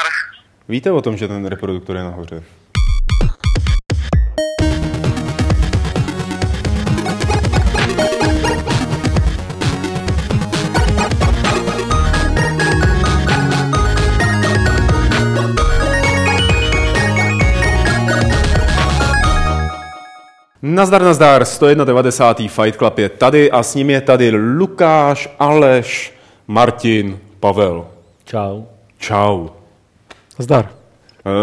Nazdar. Víte o tom, že ten reproduktor je nahoře? Nazdar, nazdar, 191. Fight Club je tady a s ním je tady Lukáš, Aleš, Martin, Pavel. Čau. Čau. Zdar.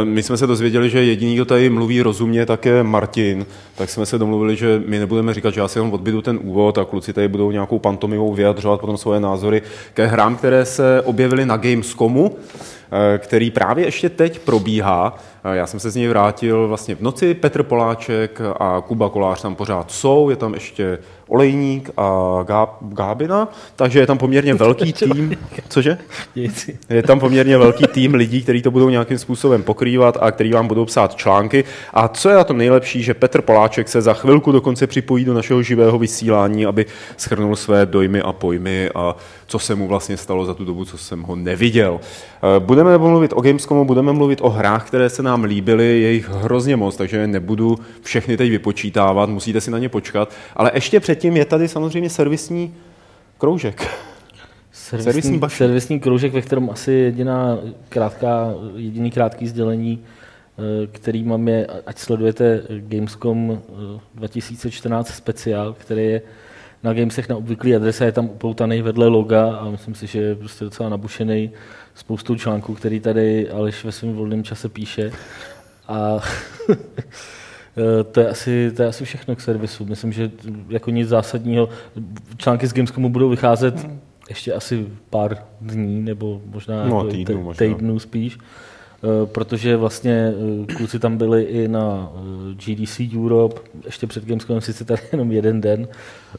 Eh, My jsme se dozvěděli, že jediný, kdo tady mluví rozumně, tak je Martin. Tak jsme se domluvili, že my nebudeme říkat, že já si jenom odbydu ten úvod a kluci tady budou nějakou pantomimou vyjadřovat potom svoje názory ke hrám, které se objevily na Gamescomu, eh, který právě ještě teď probíhá. Eh, Já jsem se z něj vrátil vlastně v noci. Petr Poláček a Kuba Kolář tam pořád jsou. Je tam ještě Olejník a Gá- Gábina, takže je tam poměrně velký tým. Cože? Je tam poměrně velký tým lidí, kteří to budou nějakým způsobem pokrývat a který vám budou psát články. A co je na tom nejlepší, že Petr Poláček se za chvilku dokonce připojí do našeho živého vysílání, aby schrnul své dojmy a pojmy a co se mu vlastně stalo za tu dobu, co jsem ho neviděl. Eh, Budeme mluvit o Gamescomu, budeme mluvit o hrách, které se nám líbily, je jich hrozně moc, takže nebudu všechny teď vypočítávat, musíte si na ně počkat. Ale ještě předtím je tady samozřejmě servisní kroužek. Servisní Servisní, servisní kroužek, ve kterém asi jediná krátká, jediný krátký sdělení, eh, který mám je, ať sledujete Gamescom eh, 2014 speciál, který je na Gamesech na obvyklý adrese, je tam upoutaný vedle loga a myslím si, že je prostě docela nabušený spoustou článků, který tady Aleš ve svém volném čase píše. A to je, asi, to je asi všechno k servisu. Myslím, že jako nic zásadního. Články z Gamescomu budou vycházet ještě asi pár dní, nebo možná No, jako týdnů te- možná. týdnů spíš. Eh, Protože vlastně eh, kluci tam byli i na eh, GDC Europe, ještě před Gamescomem sice tady jenom jeden den,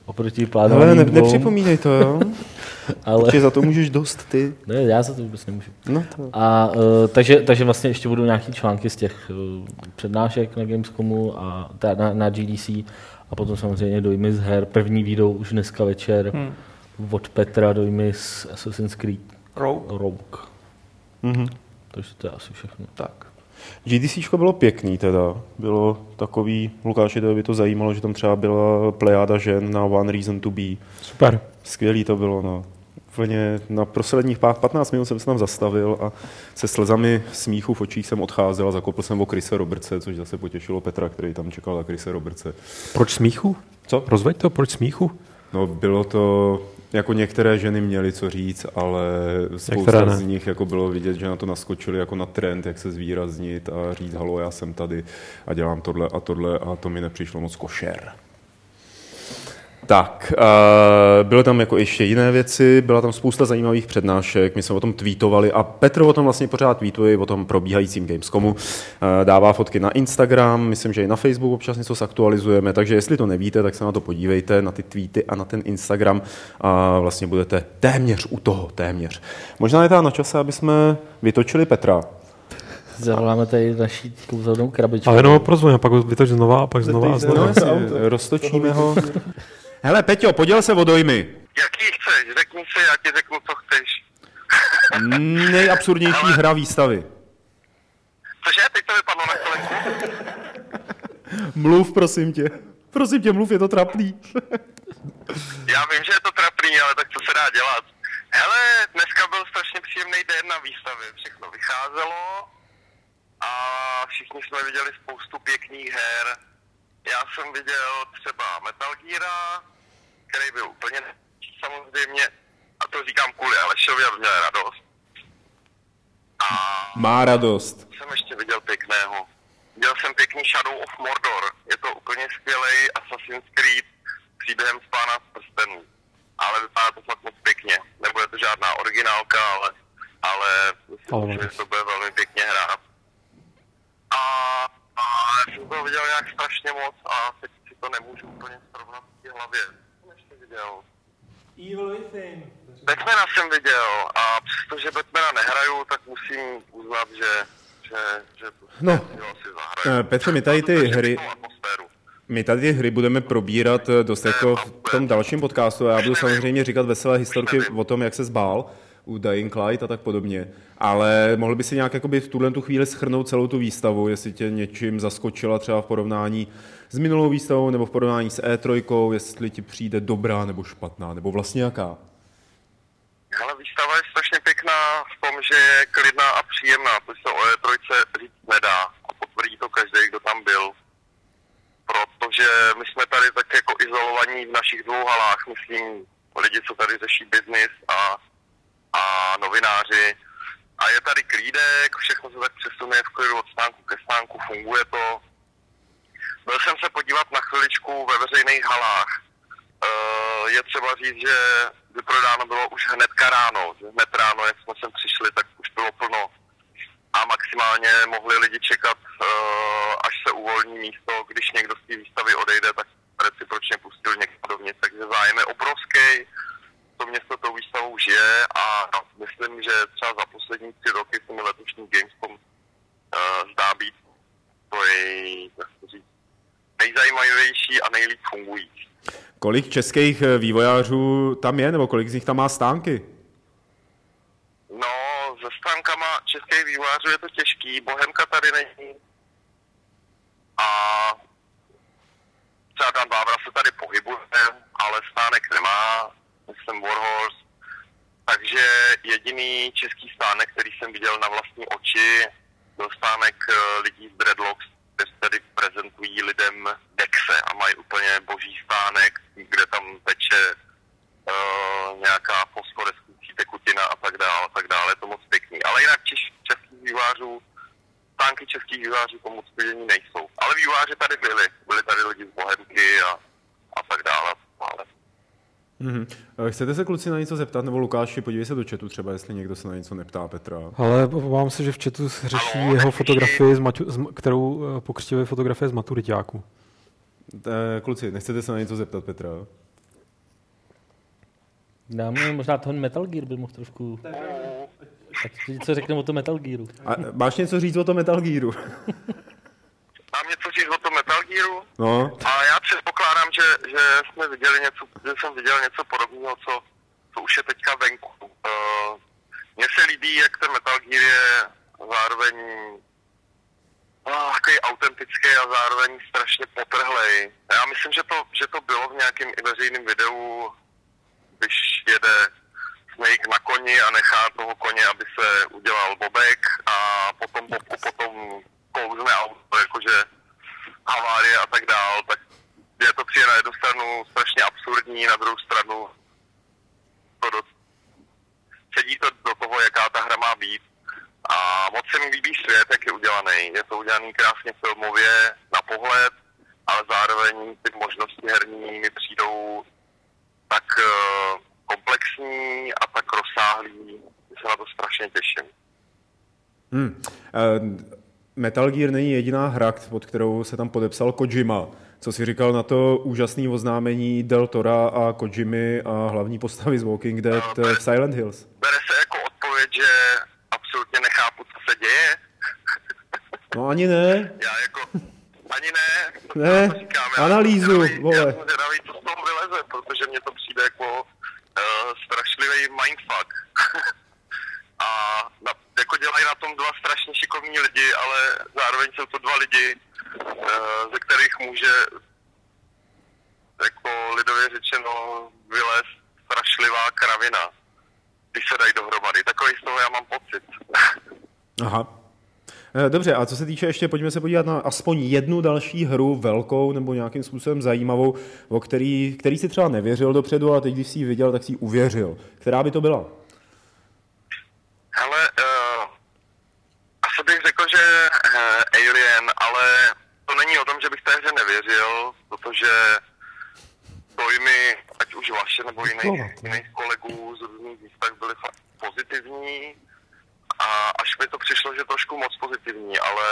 oproti Ale plánovaným ne, dvou, nepřipomínej to, jo? ale Protože za to můžeš dost ty. ne, já za to vůbec nemůžu. No to. A uh, takže, takže vlastně ještě budou nějaký články z těch uh, přednášek na Gamescomu a ta, na, na GDC a potom samozřejmě dojmy z her. První výjdou už dneska večer hmm. od Petra dojmy z Assassin's Creed Rogue. Rogue. Mhm. Takže to je asi všechno. Tak. GDC bylo pěkný teda. Bylo takový, Lukáši, to by to zajímalo, že tam třeba byla plejáda žen na One Reason to Be. Super. Skvělý to bylo, no. Úplně na posledních pár 15 minut jsem se tam zastavil a se slzami smíchu v očích jsem odcházel a zakopl jsem o Krise Robertse, což zase potěšilo Petra, který tam čekal na Krise Robertse. Proč smíchu? Co? Rozveď to, proč smíchu? No, bylo to, jako některé ženy měly co říct, ale spousta z nich jako bylo vidět, že na to naskočili jako na trend, jak se zvýraznit a říct, halo, já jsem tady a dělám tohle a tohle a to mi nepřišlo moc košer. Tak, uh, byly tam jako ještě jiné věci, byla tam spousta zajímavých přednášek, my jsme o tom tweetovali a Petr o tom vlastně pořád tweetuje, o tom probíhajícím Gamescomu, uh, dává fotky na Instagram, myslím, že i na Facebook občas něco zaktualizujeme, takže jestli to nevíte, tak se na to podívejte, na ty tweety a na ten Instagram a vlastně budete téměř u toho, téměř. Možná je teda na čase, aby jsme vytočili Petra. Zavoláme tady naší kouzelnou krabičku. Ale jenom a pak ho vytoč znova a pak znova a znova. No, roztočíme ho. Hele, Peťo, poděl se o dojmy. Jaký chceš? Řekni si, já ti řeknu, co chceš. Nejabsurdnější hra výstavy. Cože, teď to vypadlo na kolenku? Mluv, prosím tě. Prosím tě, mluv, je to trapný. Já vím, že je to trapný, ale tak co se dá dělat? Hele, dneska byl strašně příjemný den na výstavě. Všechno vycházelo a všichni jsme viděli spoustu pěkných her. Já jsem viděl třeba Metal Geara, který byl úplně samozřejmě, a to říkám kvůli Alešovi, aby měl radost. A Má radost. jsem ještě viděl pěkného. Viděl jsem pěkný Shadow of Mordor. Je to úplně skvělý Assassin's Creed s příběhem z pána z prstenů. Ale vypadá to fakt moc pěkně. Nebude to žádná originálka, ale, ale myslím, Ale že to bude velmi pěkně hrát. A, a já jsem to viděl nějak strašně moc a teď si to nemůžu úplně srovnat v té hlavě. Co jsem ještě viděl? Batmana jsem viděl a přestože Batmana nehraju, tak musím uznat, že, že, že No. si zahraju. Eh, Petře, my tady ty hry-. My tady ty hry budeme probírat eh, dost jako v tom dalším podcastu a já budu samozřejmě říkat veselé historky o tom, jak se zbál u Dying Light a tak podobně. Ale mohl by si nějak jakoby v tuhle tu chvíli schrnout celou tu výstavu, jestli tě něčím zaskočila třeba v porovnání s minulou výstavou nebo v porovnání s E3, jestli ti přijde dobrá nebo špatná, nebo vlastně jaká? Ale výstava je strašně pěkná v tom, že je klidná a příjemná, to se o E3 říct nedá a potvrdí to každý, kdo tam byl. Protože my jsme tady tak jako izolovaní v našich dvou halách, myslím, lidi, co tady řeší biznis a, a novináři. A je tady klídek, všechno se tak přesunuje v klidu od stánku ke stánku, funguje to. Byl jsem se podívat na chviličku ve veřejných halách. Uh, je třeba říct, že vyprodáno bylo už hnedka ráno. Hned ráno, jak jsme sem přišli, tak už bylo plno. A maximálně mohli lidi čekat, uh, až se uvolní místo. Když někdo z té výstavy odejde, tak recipročně pustil někdo dovnitř. Takže zájem je obrovský. To město tou výstavou žije a myslím, že třeba za poslední tři roky se mi letošní Gamescom uh, zdá být to je, nejzajímavější a nejlíp fungující. Kolik českých eh, vývojářů tam je, nebo kolik z nich tam má stánky? No, se stánkama českých vývojářů je to těžký, Bohemka tady není. A třeba Dan Bávra se tady pohybuje, ale stánek nemá, jsem Warhorse. Takže jediný český stánek, který jsem viděl na vlastní oči, byl stánek eh, lidí z Dreadlocks, kde tady prezentují lidem Dexe a mají úplně boží stánek, kde tam teče uh, nějaká fosforeskující tekutina a tak dále, a tak dále, je to moc pěkný. Ale jinak češ, českých vývářů, stánky českých vývářů to moc vidění nejsou. Ale výváři tady byli, byli tady lidi z Bohemky a, a tak dále. Ale Mm-hmm. Chcete se kluci na něco zeptat, nebo Lukáši, podívej se do chatu třeba, jestli někdo se na něco neptá Petra. Ale obávám se, že v chatu se řeší jeho fotografii, z matu, z, kterou eh, pokřtivuje fotografie z maturitáku. Eh, Kluci, nechcete se na něco zeptat Petra? Dáme možná toho Metal Gear by mohl trošku... Tak co řekneme o tom Metal Gearu? A máš něco říct o tom Metal Gearu? mám něco říct o tom Metal Gearu? No, A já předpokládám, že, že jsme viděli něco, že jsem viděl něco podobného, co, co už je teďka venku. Uh, Mně se líbí, jak ten Metal Gear je zároveň uh, takový autentický a zároveň strašně potrhlej. Já myslím, že to, že to bylo v nějakém i veřejném videu, když jede Snake na koni a nechá toho koně, aby se udělal bobek a potom bobku potom kouzne auto, jakože havárie a tak dál, tak je to přijde na jednu stranu strašně absurdní, na druhou stranu to do, sedí to do toho, jaká ta hra má být. A moc se mi líbí svět, jak je udělaný. Je to udělaný krásně filmově na pohled, ale zároveň ty možnosti herní mi přijdou tak uh, komplexní a tak rozsáhlý, že se na to strašně těším. Hmm. Eh, Metal Gear není jediná hra, pod kterou se tam podepsal Kojima. Co si říkal na to úžasné oznámení Del Tora a Kojimy a hlavní postavy z Walking Dead eh, v Silent Hills? Bere se jako odpověď, že absolutně nechápu, co se děje. No ani ne. Já jako ani ne. Ne, já to říkám, já analýzu, zvědavý- vole. Já jsem zvědavý, co z toho vyleze, protože mně to přijde jako uh, strašlivý mindfuck. a na, jako dělají na tom dva strašně šikovní lidi, ale zároveň jsou to dva lidi, ze kterých může jako lidově řečeno vylézt strašlivá kravina, když se dají dohromady. Takový z toho já mám pocit. Aha. Eh, Dobře, a co se týče ještě, pojďme se podívat na aspoň jednu další hru velkou nebo nějakým způsobem zajímavou, o který, který si třeba nevěřil dopředu, ale teď, když si ji viděl, tak si ji uvěřil. Která by to byla? Hele, uh, asi bych řekl, že uh, Alien, ale to není o tom, že bych té hře protože dojmy, ať už vaše nebo jiných, jiných kolegů z různých výstav byly fakt pozitivní. A až mi to přišlo, že trošku moc pozitivní, ale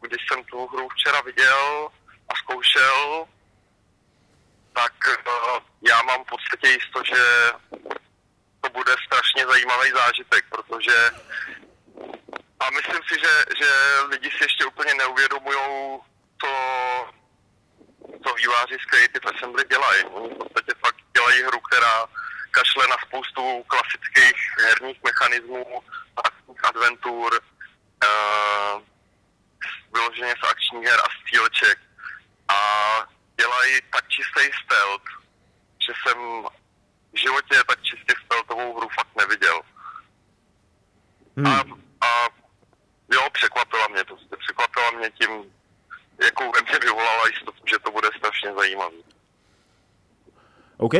když jsem tu hru včera viděl a zkoušel, tak uh, já mám v podstatě jisto, že to bude strašně zajímavý zážitek, protože a myslím si, že, že lidi si ještě úplně neuvědomují, co, co výváři z Creative Assembly dělají. Oni v podstatě fakt dělají hru, která kašle na spoustu klasických herních mechanismů, akčních adventur, uh, vyloženě z akčních her a stříleček. A dělají tak čistý stealth, že jsem v životě tak čistě stealthovou hru fakt neviděl. Hmm. A, a jo, překvapila mě to. Překvapila mě tím, jakou ve mě vyvolala jistotu, že to bude strašně zajímavý. OK.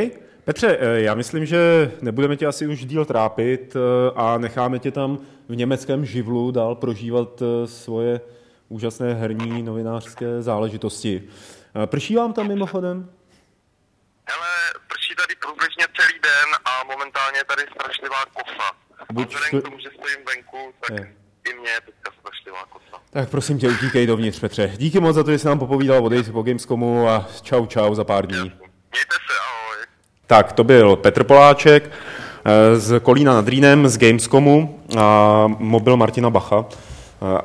Petře, eh, já myslím, že nebudeme tě asi už díl trápit eh, a necháme tě tam v německém živlu dál prožívat eh, svoje úžasné herní novinářské záležitosti. Prší vám tam mimochodem? Hele, prší tady průběžně celý den a momentálně je tady strašlivá kosa. Buď... A vzhledem k tomu, že stojím venku, tak je. i mě je teďka strašlivá kosa. Tak prosím tě, utíkej dovnitř, Petře. Díky moc za to, že jsi nám popovídal o po Gamescomu a čau čau za pár dní. Mějte se, ahoj. Tak, to byl Petr Poláček eh, z Kolína nad Rýnem, z Gamescomu a mobil Martina Bacha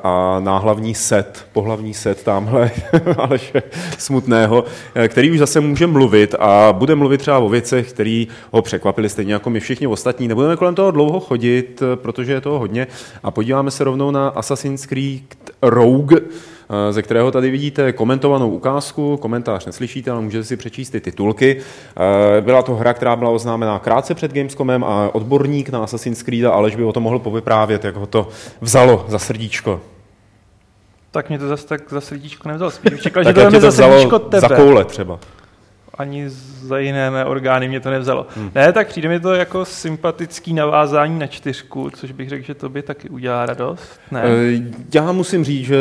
a náhlavní set, pohlavní set tamhle Aleše Smutného, který už zase může mluvit a bude mluvit třeba o věcech, které ho překvapily stejně jako my všichni ostatní. Nebudeme kolem toho dlouho chodit, protože je toho hodně a podíváme se rovnou na Assassin's Creed Rogue, ze kterého tady vidíte komentovanou ukázku, komentář neslyšíte, ale můžete si přečíst ty titulky. Eh, byla to hra, která byla oznámená krátce před Gamescomem a odborník na Assassin's Creed Aleš by o tom mohl povyprávět, jak ho to vzalo za srdíčko. Tak mě to zase tak za srdíčko nevzalo. Spíš čekal, že to, to za srdíčko tebe. Za koule třeba ani za jiné mé orgány mě to nevzalo. Hmm. Ne, tak přijde mi to jako sympatický navázání na čtyřku, což bych řekl, že to by taky udělá radost. Ne? E, já musím říct, že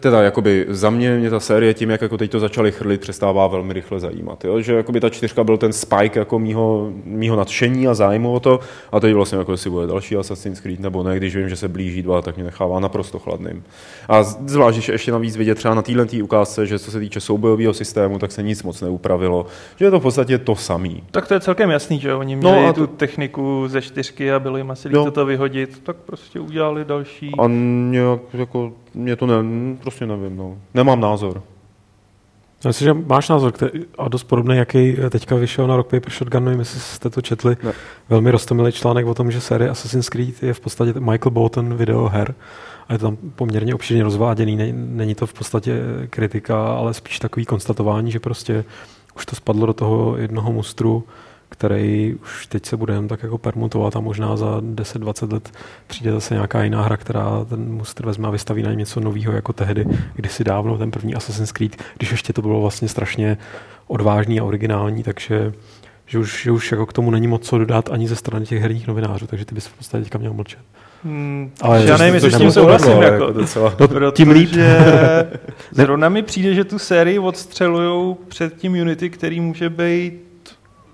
teda jakoby za mě, mě ta série tím, jak jako teď to začali chrlit, přestává velmi rychle zajímat. Jo? Že jakoby ta čtyřka byl ten spike jako mýho, mýho nadšení a zájmu o to a teď vlastně jako jestli bude další Assassin's Creed nebo ne, když vím, že se blíží dva, tak mě nechává naprosto chladným. A zvlášť, že ještě navíc vidět třeba na téhle ukázce, že co se týče soubojového systému, tak se nic moc neupravilo že je to v podstatě to samý. Tak to je celkem jasný, že oni no měli no a tu to... techniku ze čtyřky a bylo jim asi no. to vyhodit, tak prostě udělali další. A nějak, jako, mě to ne, prostě nevím, no. Nemám názor. Myslím, že máš názor který, a dost podobný, jaký teďka vyšel na Rock Paper Shotgun, nevím, jestli jste to četli. Ne. Velmi roztomilý článek o tom, že série Assassin's Creed je v podstatě Michael Bolton video her a je to tam poměrně obšírně rozváděný. Není to v podstatě kritika, ale spíš takový konstatování, že prostě už to spadlo do toho jednoho mustru, který už teď se bude jen tak jako permutovat a možná za 10-20 let přijde zase nějaká jiná hra, která ten mustr vezme a vystaví na něco nového jako tehdy, kdysi dávno ten první Assassin's Creed, když ještě to bylo vlastně strašně odvážný a originální, takže že už, že už jako k tomu není moc co dodat ani ze strany těch herních novinářů, takže ty bys v podstatě teďka měl mlčet. Hmm, ale já nevím, jestli s tím souhlasím. Jako, jako docela. No, tím líp. zrovna mi přijde, že tu sérii odstřelují před tím Unity, který může být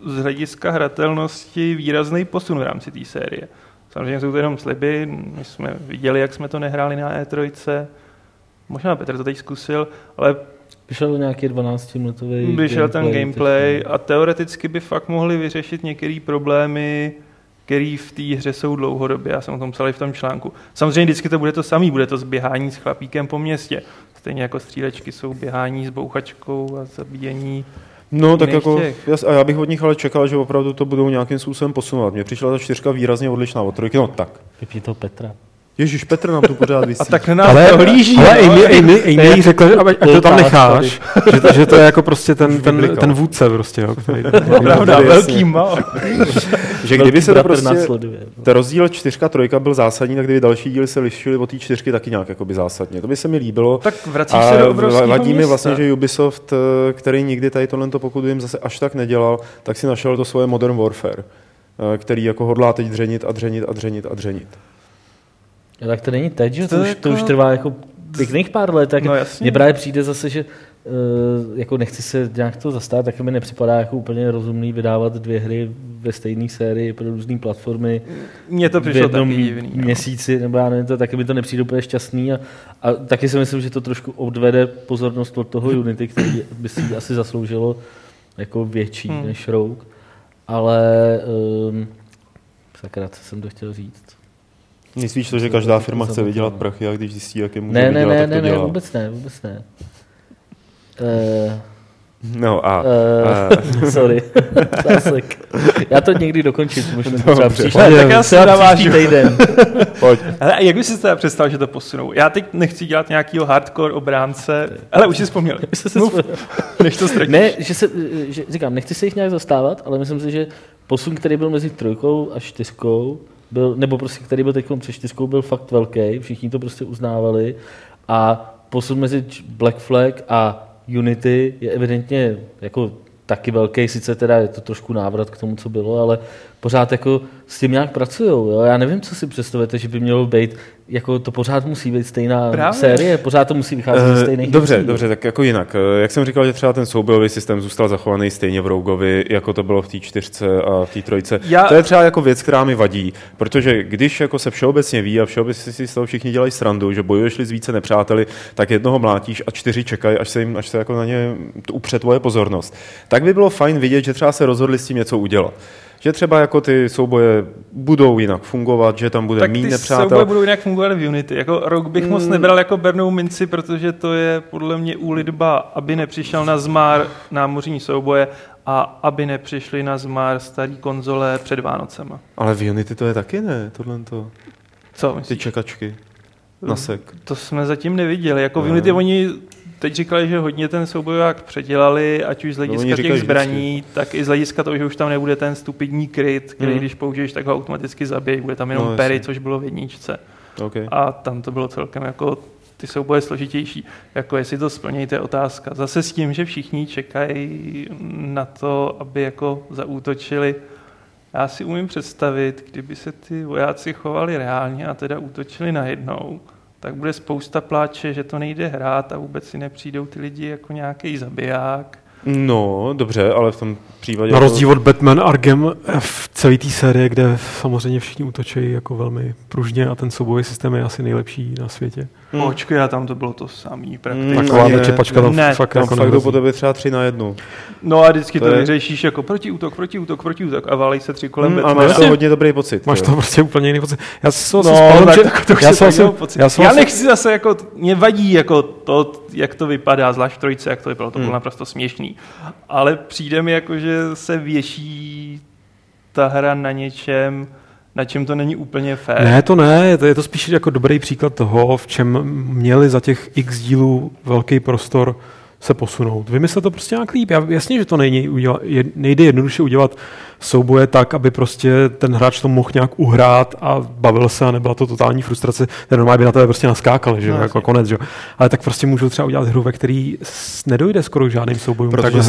z hlediska hratelnosti výrazný posun v rámci té série. Samozřejmě jsou to jenom sliby, my jsme viděli, jak jsme to nehráli na E3, možná Petr to teď zkusil, ale Vyšel nějaký 12-minutový Vyšel gameplay, ten gameplay a teoreticky by fakt mohli vyřešit některé problémy, který v té hře jsou dlouhodobě. Já jsem o tom psal i v tom článku. Samozřejmě vždycky to bude to samé, bude to zběhání s chlapíkem po městě. Stejně jako střílečky jsou běhání s bouchačkou a zabíjení No, tak jako, jas, a já bych od nich ale čekal, že opravdu to budou nějakým způsobem posunovat. Mně přišla ta čtyřka výrazně odlišná od trojky, no tak. Vypí to Petra. Ježíš, Petr nám tu pořád vysí. A tak nás ale, hlíží. Ale Amy, Amy, Amy, Amy řekla, že ať to tam necháš, že to, že to je jako prostě ten, ten, ten vůdce prostě, jo, který Pravda, velký mal. že kdyby se to prostě, ten rozdíl čtyřka, trojka byl zásadní, tak kdyby další díly se lišily od té čtyřky taky nějak jakoby zásadně. To by se mi líbilo. Tak vracíš se do obrovského Vadí mi vlastně, že Ubisoft, eh, který nikdy tady tohle, pokud jim zase až tak nedělal, tak si našel to svoje Modern Warfare, eh, který jako hodlá teď dřenit a dřenit a dřenit a dřenit. Ja, tak to není teď, že to, to, už, jako... to už trvá jako pěkných pár let, tak no, mně právě přijde zase, že uh, jako nechci se nějak to zastát, tak mi nepřipadá jako úplně rozumný vydávat dvě hry ve stejné sérii pro různé platformy. Mně to přišlo taky divný. No. měsíci, nebo já nevím, to taky mi to nepřijde úplně šťastný a, a taky si myslím, že to trošku odvede pozornost od toho Unity, který by si asi zasloužilo jako větší hmm. než Rogue. Ale um, sakra, co jsem to chtěl říct. Myslíš to, že každá firma chce vydělat prachy a když zjistí, jak je může ne, vydělat, ne, tak ne, to dělá? Ne, vůbec ne, vůbec ne. Uh, No a... Uh, uh. Sorry, Klasek. Já to někdy dokončím, možná třeba příští, tak já se příští týden. Pojď. Ale jak bys si teda představil, že to posunou? Já teď nechci dělat nějakýho hardcore obránce, ale už si vzpomněl. Než to ztratíš. Ne, že se, že, říkám, nechci se jich nějak zastávat, ale myslím si, že posun, který byl mezi trojkou a čtyřkou, byl, nebo prostě který byl teď před čtyřkou, byl fakt velký, všichni to prostě uznávali. A posun mezi Black Flag a Unity je evidentně jako taky velký, sice teda je to trošku návrat k tomu, co bylo, ale pořád jako s tím nějak pracují. Já nevím, co si představujete, že by mělo být, jako to pořád musí být stejná Právě. série, pořád to musí vycházet uh, ze stejných Dobře, věcí. dobře, tak jako jinak. Eh, jak jsem říkal, že třeba ten soubojový systém zůstal zachovaný stejně v Rougovi, jako to bylo v té čtyřce a v té trojce. Já... To je třeba jako věc, která mi vadí, protože když jako se všeobecně ví a všeobecně si z toho všichni dělají srandu, že bojuješ s více nepřáteli, tak jednoho mlátíš a čtyři čekají, až se jim, až se jako na ně upře tvoje pozornost. Tak by bylo fajn vidět, že třeba se rozhodli s tím něco udělat že třeba jako ty souboje budou jinak fungovat, že tam bude tak méně nepřátel. souboje budou jinak fungovat v Unity. Jako rok bych mm. moc nebral jako bernou minci, protože to je podle mě úlitba, aby nepřišel na zmár námořní souboje a aby nepřišli na zmár starý konzole před Vánocema. Ale v Unity to je taky ne, tohle to. Co myslíš? Ty čekačky. Nasek. To jsme zatím neviděli. Jako v Unity oni teď říkali, že hodně ten souboják předělali, ať už z no, hlediska no, těch zbraní, vždycky. tak i z hlediska toho, že už tam nebude ten stupidní kryt, který mm. když použiješ, tak ho automaticky zabije, bude tam jenom no, pery, což bylo v jedničce. Okay. A tam to bylo celkem jako ty souboje složitější. Jako jestli to splnějte otázka. Zase s tím, že všichni čekají na to, aby jako zaútočili. Já si umím představit, kdyby se ty vojáci chovali reálně a teda útočili najednou, tak bude spousta pláče, že to nejde hrát a vůbec si nepřijdou ty lidi jako nějaký zabiják. No, dobře, ale v tom případě... Na rozdíl od Batman Argem v celé té sérii, kde samozřejmě všichni útočí jako velmi pružně a ten soubojový systém je asi nejlepší na světě. Hmm. Počkej, a tam to bylo to samý prakticky. Hmm, Taková nečepačka tam ne, fakt tam jako fakt po tebe třeba tři na jednu. No a vždycky to, to je... vyřešíš jako proti útok, proti útok, proti útok a válej se tři kolem. Hmm, a máš to hodně dobrý pocit. Máš to prostě úplně jiný pocit. Já si no, spal, že... tak to já, jsem asi, pocit. já, já nechci zase jako, mě vadí jako to, jak to vypadá, zvlášť v trojce, jak to vypadalo, to bylo hmm. naprosto směšný. Ale přijde mi jako, že se věší ta hra na něčem, na čem to není úplně fér. Ne, to ne, je to spíš jako dobrý příklad toho, v čem měli za těch x dílů velký prostor se posunout. Vymyslet to prostě nějak líp. Já, jasně, že to nejde, udělat, nejde jednoduše udělat souboje tak, aby prostě ten hráč to mohl nějak uhrát a bavil se a nebyla to totální frustrace. Ten normálně by na tebe prostě naskákali, že no, jako konec, že? Ale tak prostě můžou třeba udělat hru, ve který nedojde skoro k žádným soubojům. Protože,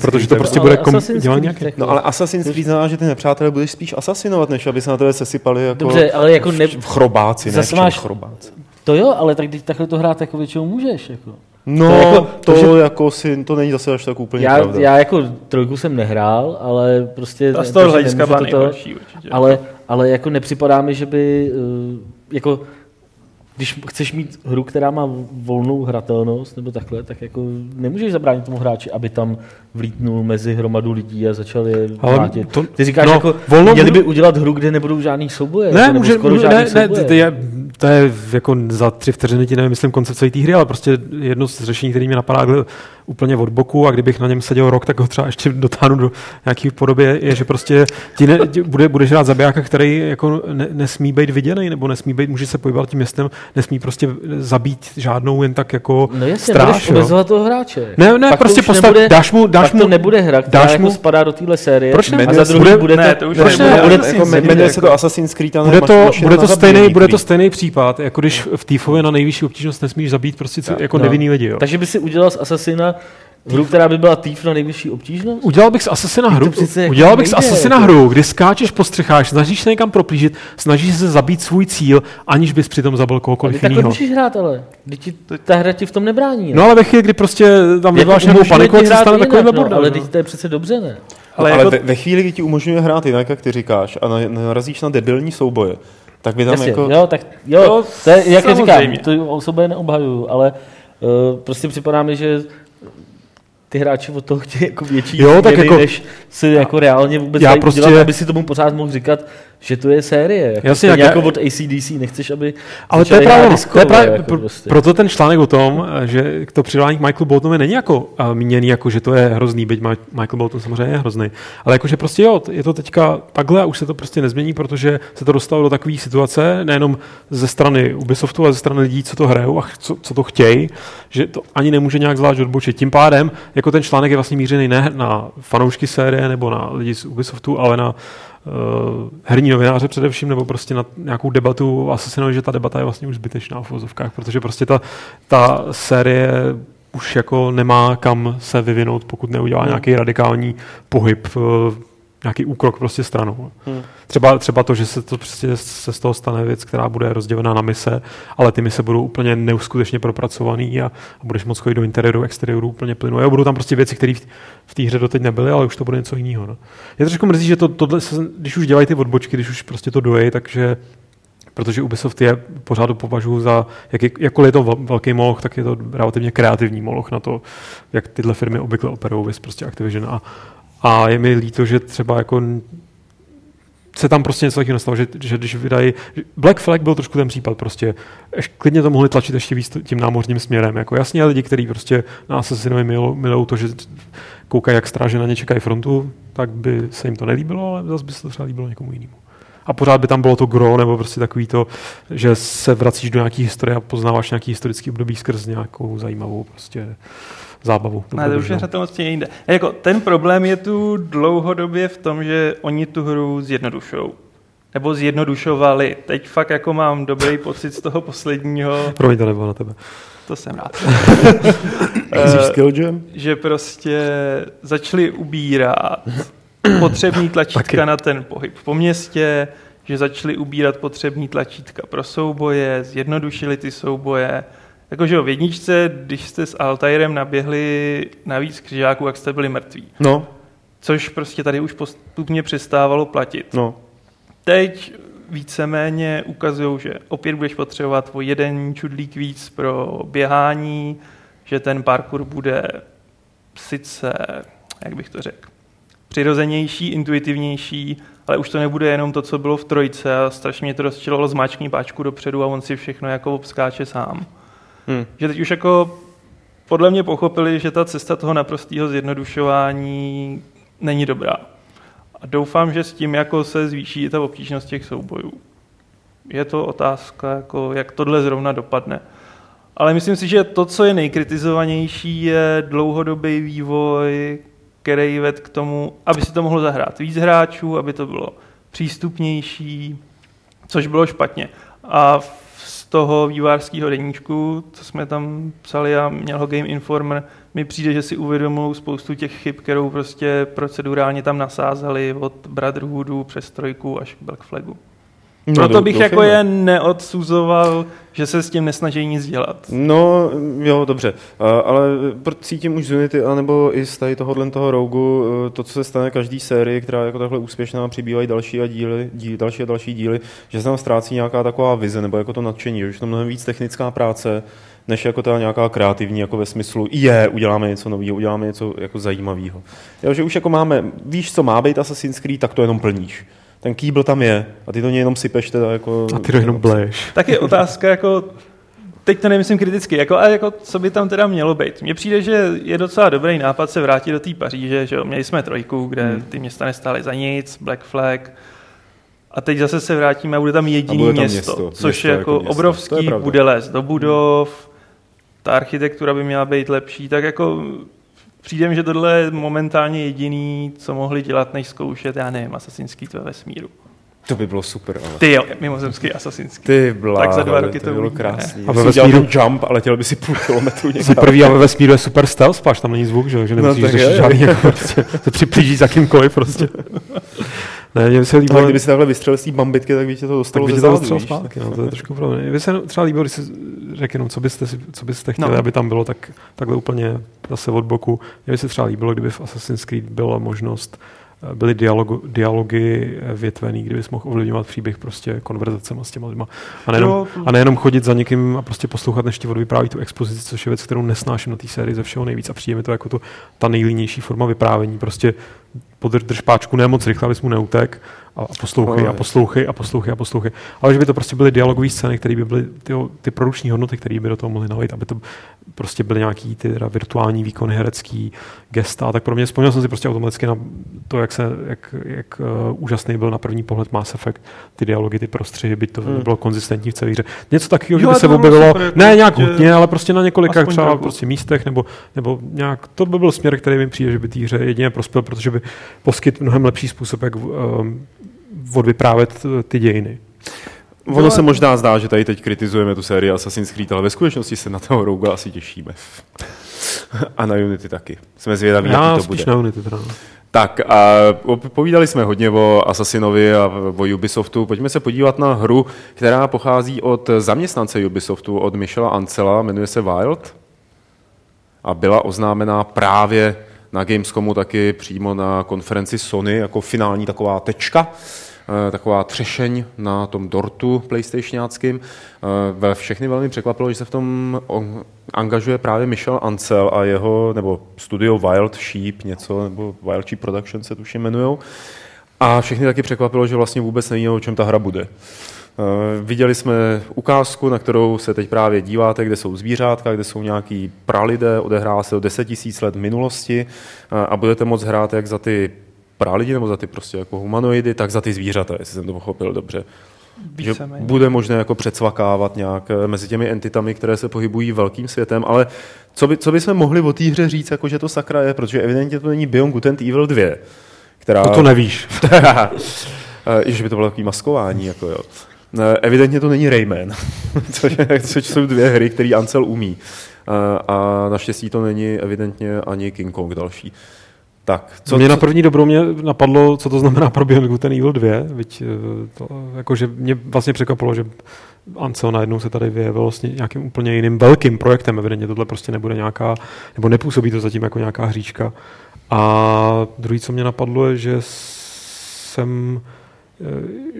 protože to prostě bude kom, dělat nějaký. No ale Assassin's Creed znamená, že ty nepřátelé budeš spíš asasinovat, než aby se na tebe sesypali jako, Dobře, ale jako ne... v chrobáci, ne v máš... chrobáci. To jo, ale tak když takhle to hrát jako většinou můžeš. Jako. No, to, jako, to, to že... jako si, to není zase až tak úplně já, pravda. Já jako trojku jsem nehrál, ale prostě... A z toho hlediska byla nejhorší určitě. Ale, ale jako nepřipadá mi, že by uh, jako když chceš mít hru, která má volnou hratelnost nebo takhle, tak jako nemůžeš zabránit tomu hráči, aby tam vlítnul mezi hromadu lidí a začal je vrátit. To, Ty říkáš, no, jako, volnou měli by udělat hru, kde nebudou žádný souboje. Ne, může, může ne, ne, to je, to je jako za tři vteřiny ti nevymyslím koncept celé té hry, ale prostě jedno z řešení, které mě napadá úplně od boku a kdybych na něm seděl rok, tak ho třeba ještě dotáhnu do nějaké podoby, je, že prostě ti ne, bude, budeš hrát zabijáka, který jako ne, nesmí být viděný, nebo nesmí být, může se pohybovat tím městem, nesmí prostě zabít žádnou jen tak jako no jasně, stráž. Toho hráče. Ne, ne, pak prostě postav, nebude, dáš mu, dáš pak mu, to nebude hra, která dáš jako mu, jako spadá do téhle série. Proč ne? A za druhý bude, ne, to už proč ne, bude, jako, jmenuje se to Assassin's Creed, bude to, bude to stejný, bude to stejný případ, jako když v Týfově na nejvyšší obtížnost nesmíš zabít prostě jako nevinný lidi. Takže by si udělal z Assassina Hru, která by byla týf na nejvyšší obtížnost? Udělal bych z Assassina hru, jako udělal bych z Assassina jako... hru, kdy skáčeš po střechách, snažíš se někam proplížit, snažíš se zabít svůj cíl, aniž bys přitom zabil kohokoliv jiného. Tak musíš hrát, ale ti, ta hra ti v tom nebrání. Ne? No ale ve chvíli, kdy prostě tam vyvoláš nějakou paniku, se stane takový no, Ale no. to je přece dobře, ne? Ale, no, ale jako... ve, ve, chvíli, kdy ti umožňuje hrát jinak, jak ty říkáš, a narazíš na debilní souboje, tak by tam Jasně, jako... Jo, tak jo, to je, jak říkám, to osobe neobhajuju, ale uh, prostě připadá mi, že ty hráči od toho chtějí jako větší jo, tak jako, než si jako reálně vůbec já prostě, dělat, aby si tomu pořád mohl říkat, že to je série. Jako Jasně, jak, jako od ACDC, nechceš, aby Ale to je právě, to je právě jako prostě. proto ten článek o tom, že to přidání k Michaelu Boltonovi není jako uh, míněný, jako že to je hrozný, byť Michael Bolton samozřejmě je hrozný, ale jako, že prostě jo, je to teďka takhle a už se to prostě nezmění, protože se to dostalo do takové situace, nejenom ze strany Ubisoftu, ale ze strany lidí, co to hrajou a co, co to chtějí, že to ani nemůže nějak zvlášť odbočit. Tím pádem, jako ten článek je vlastně mířený ne na fanoušky série nebo na lidi z Ubisoftu, ale na herní novináře především, nebo prostě na nějakou debatu Assassinovi, že ta debata je vlastně už zbytečná v vozovkách, protože prostě ta, ta série už jako nemá kam se vyvinout, pokud neudělá hmm. nějaký radikální pohyb nějaký úkrok prostě stranou. Hmm. Třeba, třeba to, že se to prostě se z toho stane věc, která bude rozdělená na mise, ale ty mise budou úplně neuskutečně propracovaný a, a budeš moct chodit do interiéru, exteriéru úplně plynu. A budou tam prostě věci, které v, té hře doteď nebyly, ale už to bude něco jiného. No. Je trošku mrzí, že to, tohle, se, když už dělají ty odbočky, když už prostě to dojejí, takže protože Ubisoft je pořád považuji za, jak, jakkoliv je to velký moloch, tak je to relativně kreativní moloch na to, jak tyhle firmy obvykle operují, prostě Activision a, a je mi líto, že třeba jako se tam prostě něco takového nastalo, že, že když vydají... Black Flag byl trošku ten případ prostě. Eš, klidně to mohli tlačit ještě víc tím námořním směrem. Jako jasně lidi, kteří prostě na Assassinovi milou, milou to, že koukají, jak stráže na ně čekají frontu, tak by se jim to nelíbilo, ale zase by se to třeba líbilo někomu jinému. A pořád by tam bylo to gro, nebo prostě takový to, že se vracíš do nějaké historie a poznáváš nějaký historický období skrz nějakou zajímavou prostě zábavu. Ne, to už je hratelnostně jinde. Jako, ten problém je tu dlouhodobě v tom, že oni tu hru zjednodušou. Nebo zjednodušovali. Teď fakt jako mám dobrý pocit z toho posledního. Promiň, to nebylo na tebe. To jsem rád. uh, že prostě začali ubírat potřební tlačítka na ten pohyb po městě, že začali ubírat potřební tlačítka pro souboje, zjednodušili ty souboje, Jakože v jedničce, když jste s Altairem naběhli na víc křižáků, jak jste byli mrtví. No. Což prostě tady už postupně přestávalo platit. No. Teď víceméně ukazují, že opět budeš potřebovat o jeden čudlík víc pro běhání, že ten parkour bude sice, jak bych to řekl, přirozenější, intuitivnější, ale už to nebude jenom to, co bylo v trojce a strašně mě to rozčilovalo zmáčkní páčku dopředu a on si všechno jako obskáče sám. Hmm. Že teď už jako podle mě pochopili, že ta cesta toho naprostého zjednodušování není dobrá. A doufám, že s tím jako se zvýší ta obtížnost těch soubojů. Je to otázka, jako jak tohle zrovna dopadne. Ale myslím si, že to, co je nejkritizovanější, je dlouhodobý vývoj, který ved k tomu, aby si to mohlo zahrát víc hráčů, aby to bylo přístupnější, což bylo špatně. A toho vývářského deníčku, co jsme tam psali a měl ho Game Informer, mi přijde, že si uvědomují spoustu těch chyb, kterou prostě procedurálně tam nasázeli od Brotherhoodu přes trojku až k Black Flagu. No, Proto bych jako je neodsuzoval, že se s tím nesnaží nic dělat. No, jo, dobře. Ale cítím už z Unity, anebo i z tady tohohle toho Rogu, e, to, co se stane každý sérii, která je jako takhle úspěšná, přibývají další a díly, díly, další a další díly, že se tam ztrácí nějaká taková vize, nebo jako to nadšení, že už to mnohem víc technická práce, než jako ta nějaká kreativní, jako ve smyslu, je, uděláme něco nového, uděláme něco jako zajímavého. Jo, že už jako máme, víš, co má být Assassin's Creed, tak to jenom plníš ten kýbl tam je a ty to jenom sypeš teda jako... A ty to jenom bleješ. Tak je otázka jako, teď to nemyslím kriticky, jako, a jako, co by tam teda mělo být. Mně přijde, že je docela dobrý nápad se vrátit do té Paříže, že jo, měli jsme trojku, kde hmm. ty města nestály za nic, Black Flag, a teď zase se vrátíme a bude tam jediný bude tam město, město, což město je jako, jako obrovský, bude les do budov, ta architektura by měla být lepší, tak jako Přijde mi, že tohle je momentálně jediný, co mohli dělat, než zkoušet, já nevím, asasinský to ve vesmíru. To by bylo super, ale. Ty jo, mimozemský asasinský. Ty bláho, Tak za dva roky to, by bylo krásný. A ve vesmíru jump, ale chtěl by si půl kilometru někam. Za prvý a ve vesmíru je super stealth, spáš tam není zvuk, že, že no, nemusíš no, řešit žádný, jako prostě, se připlížíš za kýmkoliv prostě. Ne, mě se líbilo, kdyby si takhle vystřelil z té bambitky, tak by tě to dostalo tak by tě to dostalo zpátky, no, to je trošku problém. Mně se třeba líbilo, když si řekl jenom, co byste, si, co byste chtěli, no. aby tam bylo tak, takhle úplně zase od boku. Mně by se třeba líbilo, kdyby v Assassin's Creed byla možnost eh, byly dialogu, dialogy větvený, kdybys mohl ovlivňovat příběh prostě konverzacemi s těma lidma. A nejenom, jo. a nejenom chodit za někým a prostě poslouchat, než ti odvypráví tu expozici, což je věc, kterou nesnáším na té sérii ze všeho nejvíc a přijde mi to jako to, ta nejlínější forma vyprávění. Prostě podrž páčku ne moc rychle, abys mu neutek a poslouchej a poslouchej a poslouchej a poslouchej. Ale že by to prostě byly dialogové scény, které by byly ty, ty produkční hodnoty, které by do toho mohly nalejt, aby to prostě byly nějaký ty teda virtuální výkony herecký, gesta. Tak pro mě vzpomněl jsem si prostě automaticky na to, jak, se, jak, jak uh, úžasný byl na první pohled Mass Effect, ty dialogy, ty prostřihy, by to hmm. bylo konzistentní v celé hře. Něco takového, že by se objevilo, super, ne nějak hutně, ale prostě na několika třeba prostě místech, nebo, nebo nějak, to by byl směr, který mi přijde, že by té hře jedině prospěl, protože by poskyt mnohem lepší způsob, jak um, odvyprávět ty dějiny. Ono se možná zdá, že tady teď kritizujeme tu sérii Assassin's Creed, ale ve skutečnosti se na toho Rouga asi těšíme. a na Unity taky. Jsme zvědaví, Já jaký to bude. na Unity teda. Tak a povídali jsme hodně o Assassinovi a o Ubisoftu. Pojďme se podívat na hru, která pochází od zaměstnance Ubisoftu, od Michela Ancela, jmenuje se Wild a byla oznámená právě na Gamescomu taky přímo na konferenci Sony jako finální taková tečka, eh, taková třešeň na tom dortu PlayStationáckým. Eh, všechny velmi překvapilo, že se v tom angažuje právě Michel Ancel a jeho, nebo studio Wild Sheep, něco, nebo Wild Sheep Production se tuším jmenujou. A všechny taky překvapilo, že vlastně vůbec neví, o čem ta hra bude. Eh, viděli jsme ukázku, na kterou se teď právě díváte, kde jsou zvířátka, kde jsou nějaký pralidé, odehrává se o 10 000 let minulosti eh, a budete moct hrát jak za ty pralidi nebo za ty prostě jako humanoidy, tak za ty zvířata, jestli jsem to pochopil dobře. Že bude možné jako předsvakávat nějak eh, mezi těmi entitami, které se pohybují velkým světem, ale co, by, co bychom mohli o té hře říct, jako že to sakra je, protože evidentně to není Beyond Good and Evil 2, která... To, to nevíš. že by to bylo takový maskování, jako jo. Evidentně to není Rayman, což, což jsou dvě hry, které Ansel umí. A naštěstí to není evidentně ani King Kong další. Tak, co, mě na první dobrou mě napadlo, co to znamená pro Beyond Good and Evil 2, byť eh, to, jakože mě vlastně překvapilo, že Ansel najednou se tady vyjevil vlastně nějakým úplně jiným velkým projektem, evidentně tohle prostě nebude nějaká, nebo nepůsobí to zatím jako nějaká hříčka. A druhý, co mě napadlo, je, že jsem Eh,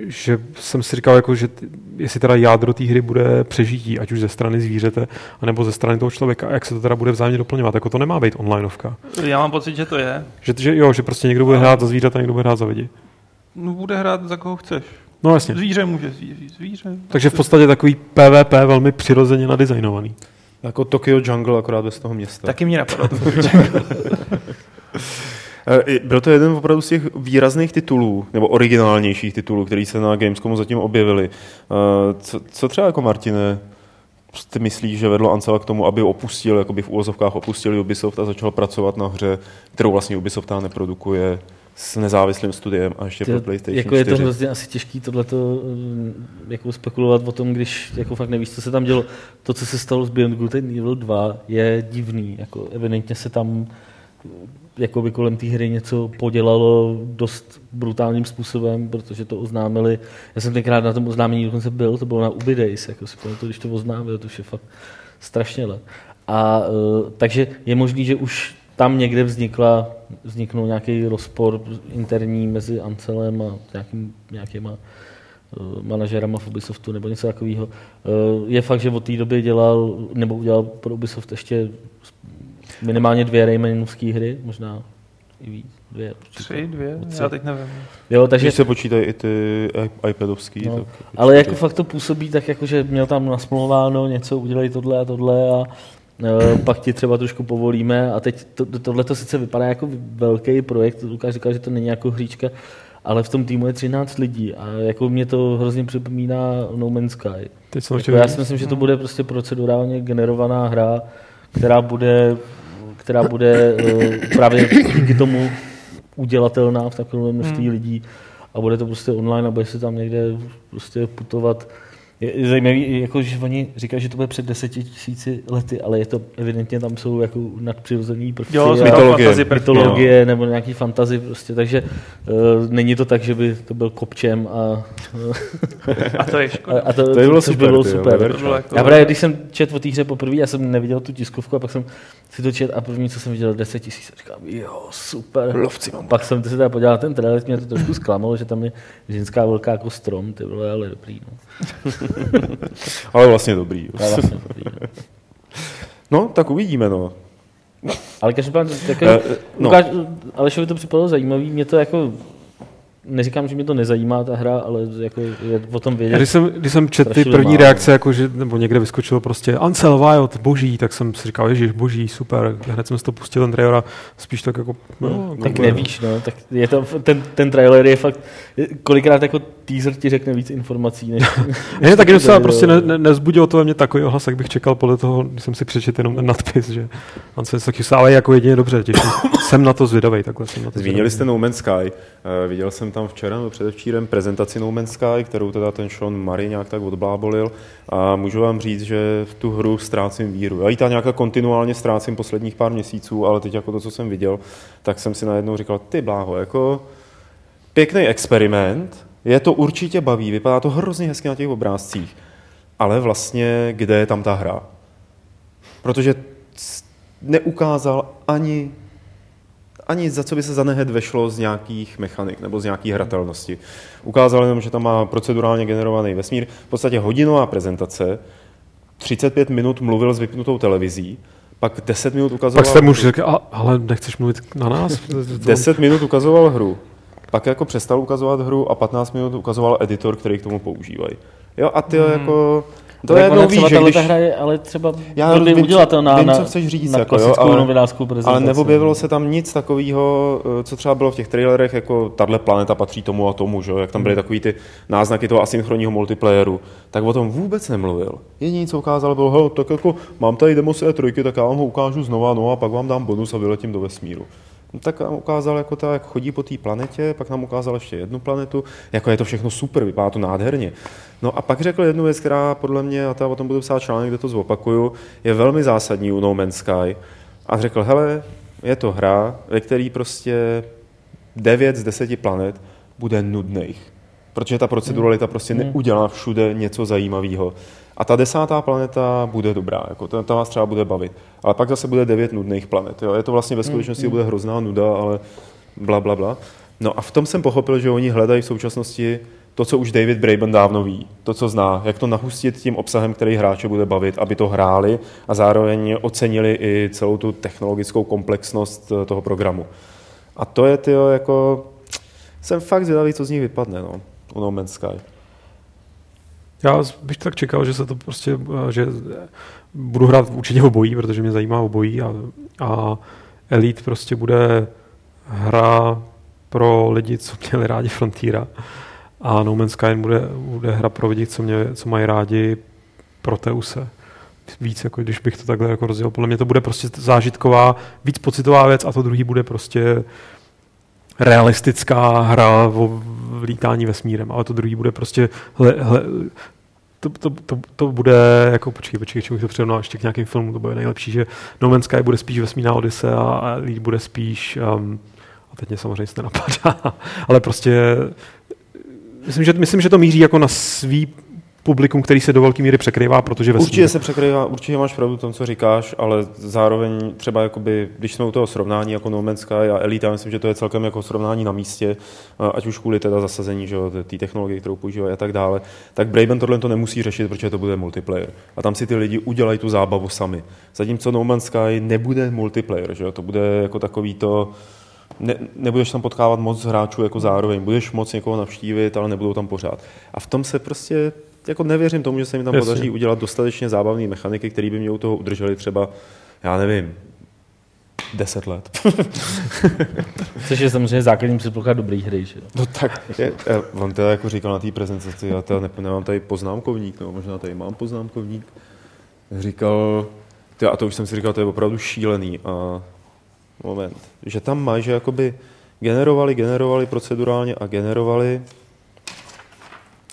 že jsem si říkal, jako, že jestli teda jádro té hry bude přežití, ať už ze strany zvířete, anebo ze strany toho člověka, a jak se to teda bude vzájemně doplňovat. Jako to nemá být onlineovka. Já mám pocit, že to je. Že, že jo, že prostě někdo bude hrát za zvířata, někdo bude hrát za lidi. No, bude hrát za koho chceš. No jasně. Zvíře může zvíře. zvíře. Takže v podstatě takový PvP velmi přirozeně nadizajnovaný. Jako Tokyo Jungle, akorát bez toho města. Taky mě napadlo Eh, byl to jeden opravdu z těch výrazných titulů, nebo originálnějších titulů, který se na Gamescomu zatím objevili. Eh, co, co třeba jako Martine, ty myslíš, že vedlo Ancela k tomu, aby opustil, jakoby v úvozovkách opustil Ubisoft a začal pracovat na hře, kterou vlastně Ubisoft neprodukuje s nezávislým studiem a ještě to, pro PlayStation jako 4. Je to hrozně asi těžký tohleto eh, jako spekulovat o tom, když jako fakt nevíš, co se tam dělo. To, co se stalo s Beyond Good and Evil 2, je divný. Jako evidentně se tam jako by kolem té hry něco podělalo dost brutálním způsobem, protože to oznámili. Já jsem tenkrát na tom oznámení dokonce byl, to bylo na Ubi Days, jako si to, když to oznámili, to je fakt strašně let. A uh, takže je možný, že už tam někde vznikla, vzniknul nějaký rozpor interní mezi Ancelem a nějakým, nějakýma uh, manažerama v Ubisoftu nebo něco takového. Uh, je fakt, že od té doby dělal, nebo udělal pro Ubisoft ještě minimálně dvě Raymanovské hry, možná i víc. Dvě, Tři, dvě? Já teď nevím. Jo, takže... Když se počítají i ty iPadovský. No, tak ale jako fakt to působí tak, jako, že měl tam nasmluváno něco, udělají tohle a tohle a Uh, pak ti třeba trošku povolíme a teď to, tohle to sice vypadá jako velký projekt, Lukáš říkal, že to není jako hříčka, ale v tom týmu je 13 lidí a jako mě to hrozně připomíná No Man's Sky. Teď jako já si myslím, že to bude prostě procedurálně generovaná hra, která bude která bude uh, právě díky tomu udělatelná v takovém množství hmm. lidí a bude to prostě online a bude se tam někde prostě putovat je zajímavý, jako, že oni říkají, že to bude před deseti tisíci lety, ale je to evidentně tam jsou jako nadpřirozený prvky. Jo, a mytologie, mytologie jo. nebo nějaký fantazy prostě, takže uh, není to tak, že by to byl kopčem a... a to je škoda. A, a to, to, to, bylo super. Bylo super. To bylo jako... Já právě, když jsem čet o té hře poprvé, já jsem neviděl tu tiskovku a pak jsem si to čet a první, co jsem viděl, 10 tisíc a říkám, jo, super. Lovci mám. Pak jsem se teda podíval ten trailer, mě to trošku zklamalo, že tam je ženská velká jako strom, ty bylo ale dobrý. No. Ale vlastně dobrý. Ale vlastně dobrý. No. no, tak uvidíme, no. Ale každopádně, jako, uh, no. Ukáž, Alešovi to připadalo zajímavý, mě to jako neříkám, že mě to nezajímá ta hra, ale jako je o tom vědět. Když jsem, když jsem četl ty první málo. reakce, jako že, nebo někde vyskočilo prostě Ansel Wild, boží, tak jsem si říkal, ježiš, boží, super. Hned jsem si to pustil, ten trailer a spíš tak jako... No, no, tak no, nevíš, no, tak je to, ten, ten trailer je fakt, kolikrát jako teaser ti řekne víc informací, než... ne, tak jenom se prostě ne, ne, nezbudilo to ve mě takový ohlas, jak bych čekal podle toho, když jsem si přečetl jenom ten nadpis, že Ansel se taky ale jako jedině dobře, těším. jsem na to zvědavý, takhle jsem na to Zmínili jste No Man's Sky. Uh, viděl jsem tam včera nebo předevčírem prezentaci No Man's Sky, kterou teda ten Sean Murray nějak tak odblábolil a můžu vám říct, že v tu hru ztrácím víru. Já ji tam nějak kontinuálně ztrácím posledních pár měsíců, ale teď jako to, co jsem viděl, tak jsem si najednou říkal, ty bláho, jako pěkný experiment, je to určitě baví, vypadá to hrozně hezky na těch obrázcích, ale vlastně kde je tam ta hra? Protože neukázal ani ani za co by se za nehed vešlo z nějakých mechanik nebo z nějaký hratelnosti. Ukázal jenom, že tam má procedurálně generovaný vesmír, v podstatě hodinová prezentace, 35 minut mluvil s vypnutou televizí, pak 10 minut ukazoval... Pak jste mu řekl, ale nechceš mluvit na nás? 10 minut ukazoval hru, pak jako přestal ukazovat hru a 15 minut ukazoval editor, který k tomu používají. Jo, a ty hmm. jako to je nový, že když... hra je, ale třeba já vím, udělatelná vím, na, co chceš říct, na jako, jo, ale, novinářskou prezentaci. Ale neobjevilo se tam nic takového, eh, co třeba bylo v těch trailerech, jako tahle planeta patří tomu a tomu, že? jak tam byly hmm. takový ty náznaky toho asynchronního multiplayeru, tak o tom vůbec nemluvil. Jediné, co ukázal, bylo, hele, tak jako mám tady demo E3, tak já vám ho ukážu znova, no a pak vám dám bonus a vyletím do vesmíru. No, tak nám ukázal, jako ta, jak chodí po té planetě, pak nám ukázal ještě jednu planetu, jako je to všechno super, vypadá to nádherně. No a pak řekl jednu věc, která podle mě, a ta o tom budu psát článek, kde to zopakuju, je velmi zásadní u No Man's Sky. A řekl, hele, je to hra, ve které prostě 9 z 10 planet bude nudných. Protože ta proceduralita prostě hmm. neudělá všude něco zajímavého. A ta desátá planeta bude dobrá, jako ta, ta vás třeba bude bavit. Ale pak zase bude devět nudných planet. Jo? Je to vlastně ve skutečnosti mm. bude hrozná nuda, ale bla, bla, bla. No a v tom jsem pochopil, že oni hledají v současnosti to, co už David Braben dávno ví, to, co zná, jak to nahustit tím obsahem, který hráče bude bavit, aby to hráli a zároveň ocenili i celou tu technologickou komplexnost eh, toho programu. A to je, tyjo, jako... Jsem fakt zvědavý, co z nich vypadne, no, u No Man's Sky. Já bych tak čekal, že se to prostě, eh, že budu hrát určitě obojí, protože mě zajímá obojí a, a Elite prostě bude hra pro lidi, co měli rádi Frontiera a No Man's Sky bude, bude hra pro lidi, co, mě, co mají rádi Proteuse. Víc, jako když bych to takhle jako rozdělil. Podle mě to bude prostě zážitková, víc pocitová věc a to druhý bude prostě realistická hra o lítání vesmírem, ale to druhý bude prostě hle, hle, to, to, to, to, bude, jako počkej, počkej, čemu to přirovnal ještě k nějakým filmům, to bude nejlepší, že No Man's Sky bude spíš vesmírná Odyse a, Lead bude spíš, um, a teď mě samozřejmě se nenapadá, ale prostě myslím, že, myslím, že to míří jako na svý publikum, který se do velké míry překrývá, protože vesmír... Určitě se překrývá, určitě máš pravdu v tom, co říkáš, ale zároveň třeba jakoby, když jsme u toho srovnání jako No Man's Sky a Elite, já myslím, že to je celkem jako srovnání na místě, ať už kvůli teda zasazení, že té technologie, kterou používají a tak dále, tak Braben tohle to nemusí řešit, protože to bude multiplayer. A tam si ty lidi udělají tu zábavu sami. Zatímco No Man's Sky nebude multiplayer, že to bude jako takový to, ne, nebudeš tam potkávat moc hráčů jako zároveň, budeš moc někoho navštívit, ale nebudou tam pořád. A v tom se prostě jako nevěřím tomu, že se jim tam Jasně. podaří udělat dostatečně zábavné mechaniky, které by mě u toho udrželi třeba, já nevím, deset let. Což je samozřejmě základním předpoklad dobrý hry, že No tak, je, on teda jako říkal na té prezentaci, já teda nemám tady poznámkovník, no možná tady mám poznámkovník, říkal, ty, a to už jsem si říkal, to je opravdu šílený a moment, že tam mají, že jakoby generovali, generovali procedurálně a generovali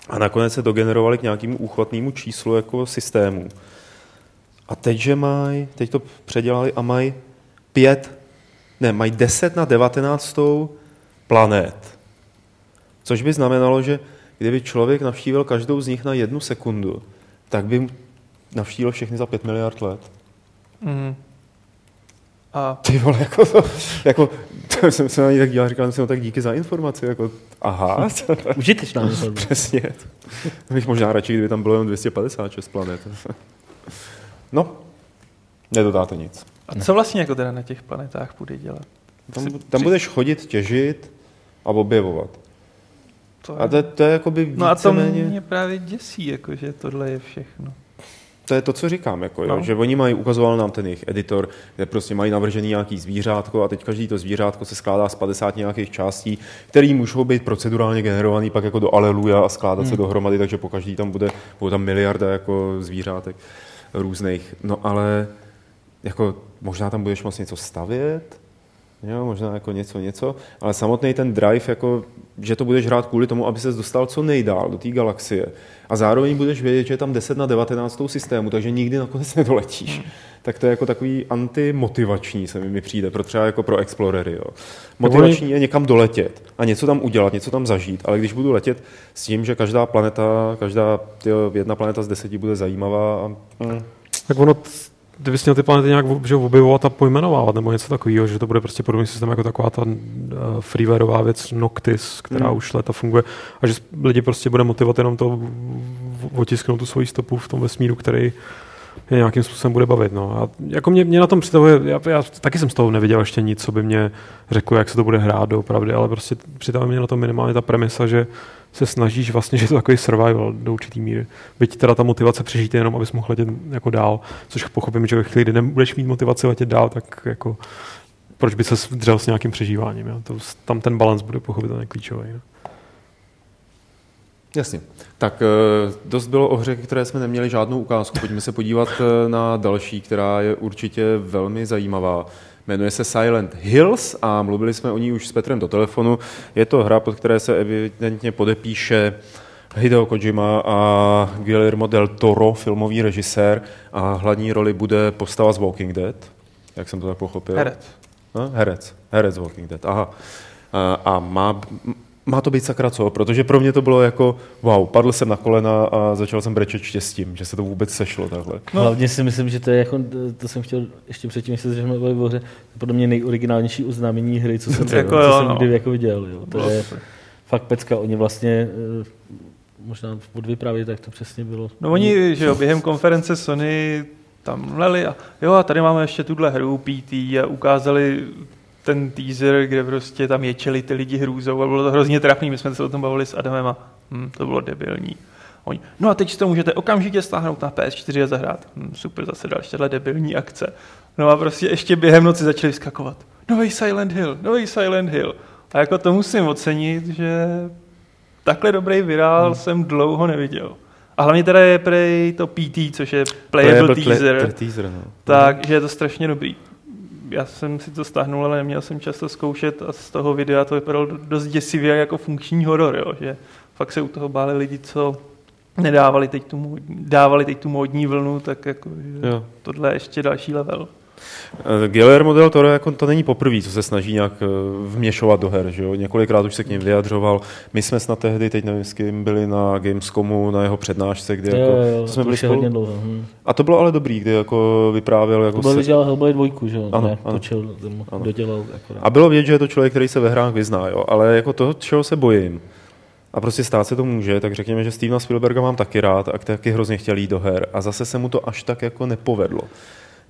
a nakonec se dogenerovali k nějakému úchvatnému číslu jako systému. A teď, že mají, teď to předělali a mají pět, ne, mají 10 na 19 planet. Což by znamenalo, že kdyby člověk navštívil každou z nich na jednu sekundu, tak by navštívil všechny za 5 miliard let. Mm. A... Ty vole, jako to, jako, to jsem se na ní tak díval, říkal jsem, no tak díky za informaci, jako, aha. Užitečná informace. Přesně. Bych možná radši, kdyby tam bylo jen 256 planet. no, nedodáte nic. A co vlastně jako teda na těch planetách bude dělat? Tam, tam budeš chodit, těžit a objevovat. To je... A to, to je jakoby No a to mě právě děsí, jako, že tohle je všechno to je to, co říkám, jako, no. jo, že oni mají, ukazoval nám ten jejich editor, kde prostě mají navržený nějaký zvířátko a teď každý to zvířátko se skládá z 50 nějakých částí, které můžou být procedurálně generovaný pak jako do aleluja a skládat hmm. se dohromady, takže po každý tam bude, bude tam miliarda jako zvířátek různých. No ale jako možná tam budeš moc něco stavět, Jo, možná jako něco, něco, ale samotný ten drive, jako, že to budeš hrát kvůli tomu, aby se dostal co nejdál do té galaxie. A zároveň budeš vědět, že je tam 10 na 19 systému, takže nikdy nakonec nedoletíš. Hmm. Tak to je jako takový antimotivační, se mi přijde, pro třeba jako pro explorery. Jo. Motivační je někam doletět a něco tam udělat, něco tam zažít, ale když budu letět s tím, že každá planeta, každá tyjo, jedna planeta z deseti bude zajímavá. A, hmm. Tak ono kdyby měl ty planety nějak že objevovat a pojmenovávat nebo něco takového, že to bude prostě podobný systém jako taková ta uh, freewareová věc Noctis, která mm. už leta funguje a že lidi prostě bude motivovat jenom to otisknout tu svoji stopu v tom vesmíru, který je nějakým způsobem bude bavit. No. A jako mě, mě na tom představuje, já, já, taky jsem z toho neviděl ještě nic, co by mě řeklo, jak se to bude hrát doopravdy, ale prostě představuje mě na to minimálně ta premisa, že se snažíš vlastně, že je to takový survival do určitý míry. Byť teda ta motivace přežít jenom, abys mohl letět jako dál, což pochopím, že ve chvíli, kdy nebudeš mít motivaci letět dál, tak jako proč by se dřel s nějakým přežíváním. Jo? To, tam ten balans bude pochopitelně klíčový. Jo? Jasně. Tak eh, dost bylo o hře, které jsme neměli žádnou ukázku. Pojďme se podívat eh, na další, která je určitě velmi zajímavá. Jmenuje se Silent Hills a mluvili jsme o ní už s Petrem do telefonu. Je to hra, pod které se evidentně podepíše Hideo Kojima a Guillermo del Toro, filmový režisér a hlavní roli bude postava z Walking Dead, jak jsem to tak pochopil. Herec. No, herec. Herec Walking Dead, aha. A, a má, má to být sakra co, protože pro mě to bylo jako, wow, padl jsem na kolena a začal jsem brečet štěstím, že se to vůbec sešlo takhle. No. Hlavně si myslím, že to je jako, to jsem chtěl ještě předtím, že se jsme bavili o hře, podle mě nejoriginálnější oznámení hry, co jsem, jako, co jo, jsem no. kdy jako viděl. Jo. To bylo je super. fakt pecka, oni vlastně eh, možná pod vypravě, tak to přesně bylo. No oni, že jo, během konference Sony tam leli a jo a tady máme ještě tuhle hru PT a ukázali ten teaser, kde prostě tam ječeli ty lidi hrůzou a bylo to hrozně trapný. My jsme se o tom bavili s Adamem a hm, to bylo debilní. Oni, no a teď si to můžete okamžitě stáhnout na PS4 a zahrát. Hm, super, zase další tahle debilní akce. No a prostě ještě během noci začali skakovat. Nový Silent Hill, nový Silent Hill. A jako to musím ocenit, že takhle dobrý virál hmm. jsem dlouho neviděl. A hlavně teda je prej to PT, což je playable, playable teaser, teaser no. takže je to strašně dobrý já jsem si to stáhnul, ale neměl jsem čas to zkoušet a z toho videa to vypadalo dost děsivě jako funkční horor, jo, že fakt se u toho báli lidi, co nedávali teď tu, dávali teď tu módní vlnu, tak jako, že tohle je ještě další level. Eh, Guillermo del Toro jako to není poprvé, co se snaží nějak eh, vměšovat do her. Že jo? Několikrát už se k ním vyjadřoval. My jsme snad tehdy, teď nevím s kým, byli na Gamescomu, na jeho přednášce, kde jo, jako, jo, jsme byli spolu. Dlouho, hm. A to bylo ale dobrý, kdy jako vyprávěl. Jako to byl se... Hellblade 2, že jo? Ano, ne, ano. Točil, ano. dodělal. Akorát. A bylo vidět, že je to člověk, který se ve hrách vyzná, jo? ale jako toho, čeho se bojím, a prostě stát se to může, tak řekněme, že Stevena Spielberga mám taky rád a taky hrozně chtěl jít do her a zase se mu to až tak jako nepovedlo.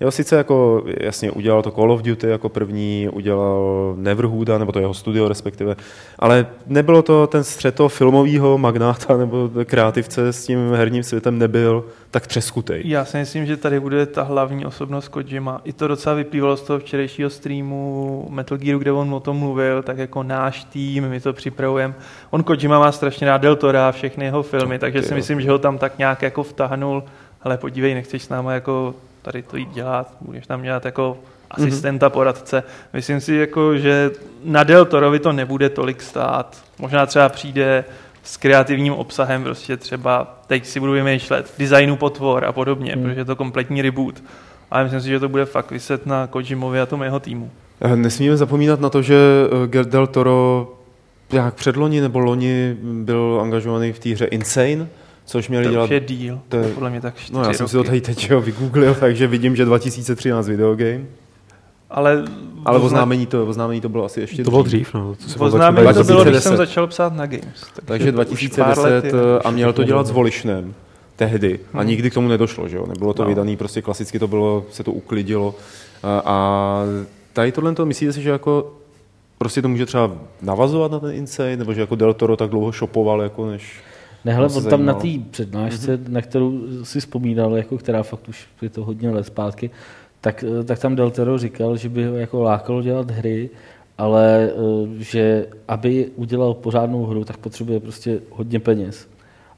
Jo, sice jako, jasně, udělal to Call of Duty jako první, udělal Neverhooda, nebo to jeho studio respektive, ale nebylo to ten střet toho filmového magnáta nebo kreativce s tím herním světem nebyl tak třeskutej. Já si myslím, že tady bude ta hlavní osobnost Kojima. I to docela vyplývalo z toho včerejšího streamu Metal Gearu, kde on o tom mluvil, tak jako náš tým, my to připravujeme. On Kojima má strašně rád Del Tora, všechny jeho filmy, takže si myslím, že ho tam tak nějak jako vtahnul ale podívej, nechceš s náma jako tady to jít dělat, budeš tam dělat jako asistenta, poradce. Myslím si, jako, že na Deltorovi to nebude tolik stát. Možná třeba přijde s kreativním obsahem, prostě třeba teď si budu vymýšlet designu potvor a podobně, hmm. protože je to kompletní reboot. Ale myslím si, že to bude fakt vyset na Kojimovi a tomu jeho týmu. Eh, nesmíme zapomínat na to, že eh, Del Toro jak předloni nebo loni byl angažovaný v té hře Insane, což měli to dělat... To je díl, to je podle mě tak No já roky. jsem si to tady teď jo, vygooglil, takže vidím, že 2013 videogame. Ale, ale oznámení, to, oznámení to bylo asi ještě To bylo dřív, no. To oznámení to bylo, když jsem začal psát na Games. Takže, takže 2010 a měl to dělat s Volišnem. tehdy a hmm. nikdy k tomu nedošlo, že jo? Nebylo to no. vydaný, prostě klasicky to bylo, se to uklidilo a, a tady tohle to myslíte si, že jako prostě to může třeba navazovat na ten Insane, nebo že jako Del Toro tak dlouho šopoval, jako než... Ne, hele, on tam na té přednášce, mm-hmm. na kterou si vzpomínal, jako která fakt už je to hodně let zpátky, tak, tak tam Del Toro říkal, že by ho jako lákalo dělat hry, ale eh, že aby udělal pořádnou hru, tak potřebuje prostě hodně peněz.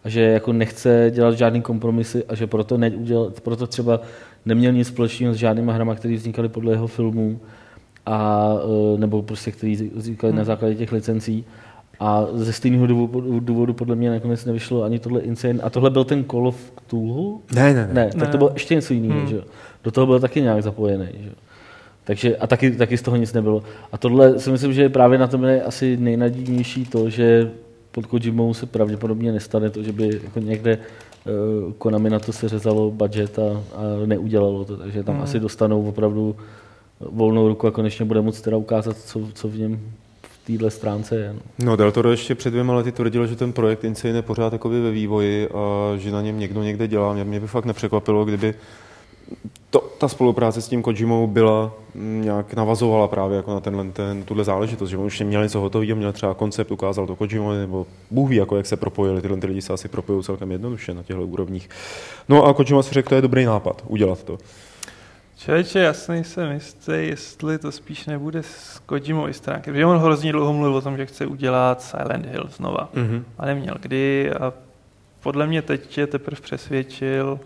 A že jako nechce dělat žádný kompromisy a že proto, neudělal, proto třeba neměl nic společného s žádnýma hrama, které vznikaly podle jeho filmů, a, eh, nebo prostě který vznikaly hmm. na základě těch licencí. A ze stejného důvodu, důvodu podle mě nakonec nevyšlo ani tohle Insane. A tohle byl ten Call of Cthulhu? Ne, ne, ne. ne tak to bylo ještě něco jiného. Hmm. Že? Do toho byl taky nějak zapojený. Že? Takže, a taky, taky z toho nic nebylo. A tohle si myslím, že právě na tom je asi nejnadějnější to, že pod Kojimou se pravděpodobně nestane to, že by jako někde uh, Konami na to se řezalo budget a, a neudělalo to. Takže tam hmm. asi dostanou opravdu volnou ruku a konečně bude moct teda ukázat, co, co v něm téhle stránce je. No. no Del Toro ještě před dvěma lety tvrdil, že ten projekt Insane je pořád ve vývoji a že na něm někdo někde dělá. Mě, mě by fakt nepřekvapilo, kdyby to, ta spolupráce s tím Kojimou byla mm, nějak navazovala právě jako na tenhle, ten, tuhle záležitost, že on už měl něco hotového, měl třeba koncept, ukázal to Kojima, nebo Bůh ví, jako jak se propojili, tyhle ty lidi se asi propojují celkem jednoduše na těchto úrovních. No a Kojima si řekl, to je dobrý nápad, udělat to. Člověče, jasný jsem jistý, jestli to spíš nebude s Kojimou i stránky, protože on hrozně dlouho mluvil o tom, že chce udělat Silent Hill znova. Mm-hmm. A neměl kdy a podle mě teď je teprve přesvědčil,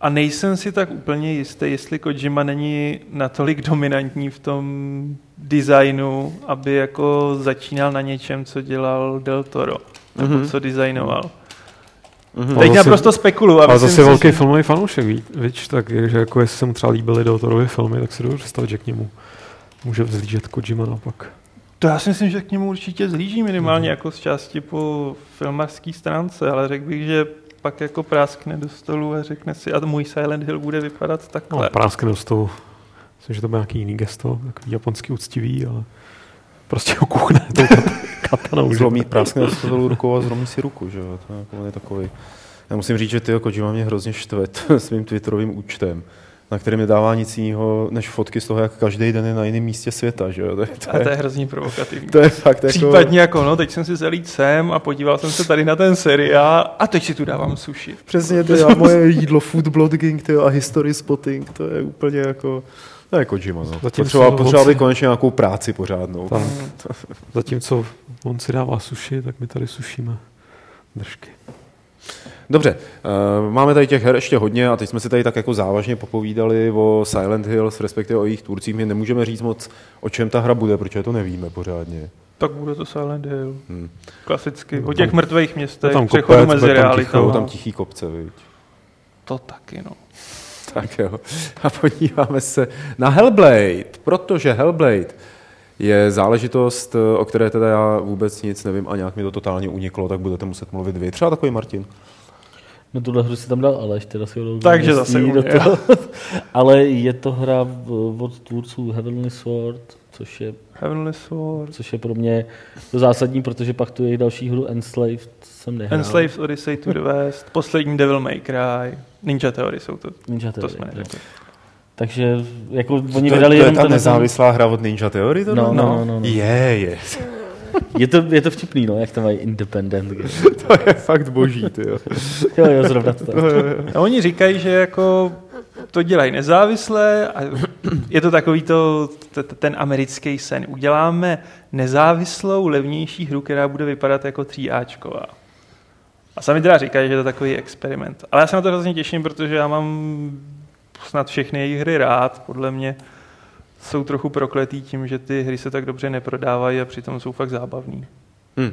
a nejsem si tak úplně jistý, jestli Kojima není natolik dominantní v tom designu, aby jako začínal na něčem, co dělal Del Toro, nebo mm-hmm. co designoval. Mm-hmm. Teď naprosto spekuluju. Ale zase velký si... filmový fanoušek, víš, tak že jako jestli se mu třeba líbily Del Torovy filmy, tak si dovedu představit, že k němu může vzlížet Kojima naopak. To já si myslím, že k němu určitě zlíží minimálně mm-hmm. jako z části po filmarské stránce, ale řekl bych, že pak jako práskne do stolu a řekne si, a můj Silent Hill bude vypadat takhle. No, práskne do stolu. Myslím, že to bude nějaký jiný gesto, takový japonský úctivý, ale prostě ho kuchne tou katanou. Zlomí, práskne do stolu rukou a zlomí si ruku, že jo? To je, jako, je takový. Já musím říct, že ty Kojima mě hrozně štve svým Twitterovým účtem na kterém nedává nic jiného, než fotky z toho, jak každý den je na jiném místě světa. Že jo? To, je, to, je, a to je hrozně provokativní. To je fakt jako... Případně jako, no, teď jsem si zalít sem a podíval jsem se tady na ten seriál a teď si tu dávám sushi. Přesně, to je moje jídlo, food blogging tyjo, a history spotting, to je úplně jako... To je Kojima, no. Potřeboval, potřeboval by konečně nějakou práci pořádnou. Tam. Zatímco on si dává suši, tak my tady sušíme držky. Dobře, uh, máme tady těch her ještě hodně a teď jsme si tady tak jako závažně popovídali o Silent Hills, respektive o jejich tvůrcích. My nemůžeme říct moc, o čem ta hra bude, protože to nevíme pořádně. Tak bude to Silent Hill. Hmm. Klasicky. O těch mrtvých městech, tam přechodu mezi realitou. Tam tichý kopce, viď? To taky, no. Tak jo. A podíváme se na Hellblade, protože Hellblade je záležitost, o které teda já vůbec nic nevím a nějak mi to totálně uniklo, tak budete muset mluvit vy. Třeba takový Martin. No tuhle hru si tam dal Aleš, teda si ho Takže zase do toho. Ale je to hra od tvůrců Heavenly Sword, což je, Heavenly Sword. což je pro mě to zásadní, protože pak tu jejich další hru Enslaved jsem nehrál. Enslaved Odyssey to the West, poslední Devil May Cry, Ninja Theory jsou to. Ninja Theory, to jsme neřekli. Takže jako oni to, vydali to, to je ta nezávislá hra od Ninja Theory? To no, no, no, no, no. Je, je. Je to, je to vtipný, no, jak to mají independent game. to je fakt boží, ty jo. jo, jo, zrovna to tak. A oni říkají, že jako to dělají nezávisle a je to takový to, ten americký sen. Uděláme nezávislou, levnější hru, která bude vypadat jako 3Ačková. A sami teda říkají, že to je takový experiment. Ale já se na to hrozně těším, protože já mám snad všechny jejich hry rád, podle mě jsou trochu prokletý tím, že ty hry se tak dobře neprodávají a přitom jsou fakt zábavný. Hmm.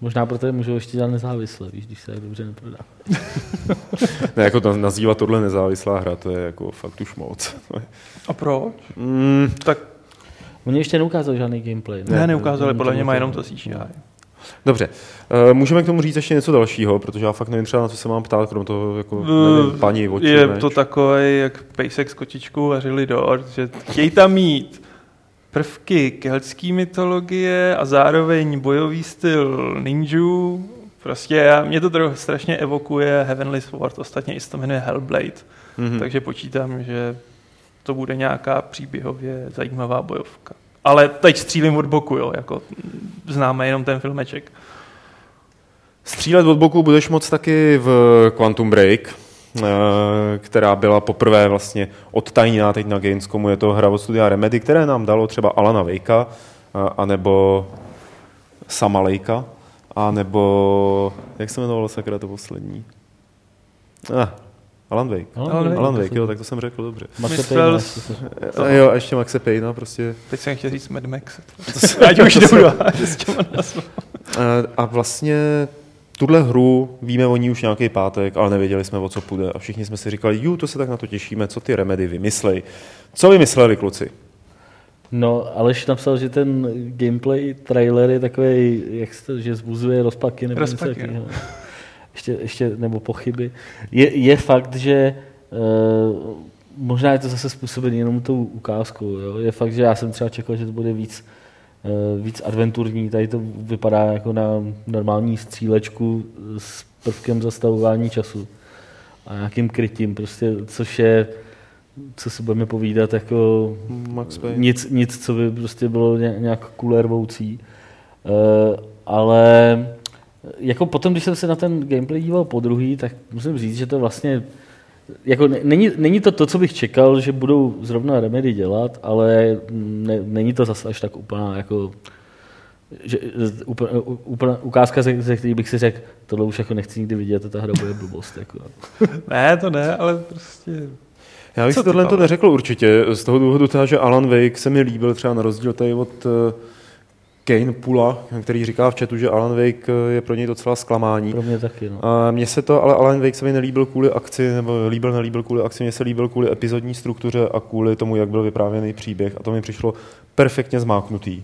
Možná proto je můžou ještě dělat nezávisle, víš, když se tak dobře neprodá. ne, jako to, nazývat tohle nezávislá hra, to je jako fakt už moc. a proč? Mm. Tak Oni ještě neukázali žádný gameplay. Ne, ne neukázali, podle mě má jenom to CGI. Dobře, uh, můžeme k tomu říct ještě něco dalšího, protože já fakt nevím třeba, na co se mám ptát, krom toho, jako, nevím, paní, oči, Je meč. to takové, jak pejsek s kočičkou vařili dort, že chtějí tam mít prvky keltské mytologie a zároveň bojový styl ninjú, Prostě mě to trochu strašně evokuje Heavenly Sword, ostatně i se to jmenuje Hellblade, mm-hmm. takže počítám, že to bude nějaká příběhově zajímavá bojovka. Ale teď střílím od boku, jo, jako známe jenom ten filmeček. Střílet od boku budeš moc taky v Quantum Break, která byla poprvé vlastně odtajněná teď na Gamescomu. Je to hra od studia Remedy, které nám dalo třeba Alana Vejka, eh, anebo Sama Lejka, anebo, jak se jmenovalo sakra to poslední? Ah, Alan Wake. Alan, Wake, Alan Wake, jo, tak to jsem řekl dobře. Maxe. Jo, a ještě Maxe Payne, no, prostě. Teď jsem chtěl říct Mad Max. Ať už nebudu A vlastně tuhle hru víme o ní už nějaký pátek, ale nevěděli jsme, o co půjde. A všichni jsme si říkali, ju, to se tak na to těšíme, co ty remedy vymyslej. Co vymysleli kluci? No, Aleš napsal, že ten gameplay trailer je takový, jak se, že zbuzuje rozpaky nebo rozpaky, něco no. ještě, ještě, nebo pochyby. Je, je fakt, že uh, možná je to zase způsobené jenom tou ukázkou. Jo? Je fakt, že já jsem třeba čekal, že to bude víc, uh, víc adventurní. Tady to vypadá jako na normální střílečku s prvkem zastavování času a nějakým krytím, prostě, což je co si budeme povídat, jako Max nic, nic, co by prostě bylo nějak kulervoucí. Uh, ale jako potom, když jsem se na ten gameplay díval po druhý, tak musím říct, že to vlastně jako není, není to to, co bych čekal, že budou zrovna Remedy dělat, ale ne, není to zase až tak úplná jako že, úplně, úplně, ukázka, ze, ze který bych si řekl, tohle už jako nechci nikdy vidět, ta hra bude blbost. Jako. ne, to ne, ale prostě já bych si tohle to neřekl určitě, z toho důvodu teda, že Alan Wake se mi líbil třeba na rozdíl tady od uh, Kane Pula, který říká v chatu, že Alan Wake eh, je pro něj docela zklamání. Pro mě taky, no. A mně se to, ale Alan Wake se mi nelíbil kvůli akci, nebo líbil, nelíbil kvůli akci, mně se líbil kvůli epizodní struktuře a kvůli tomu, jak byl vyprávěný příběh a to mi přišlo perfektně zmáknutý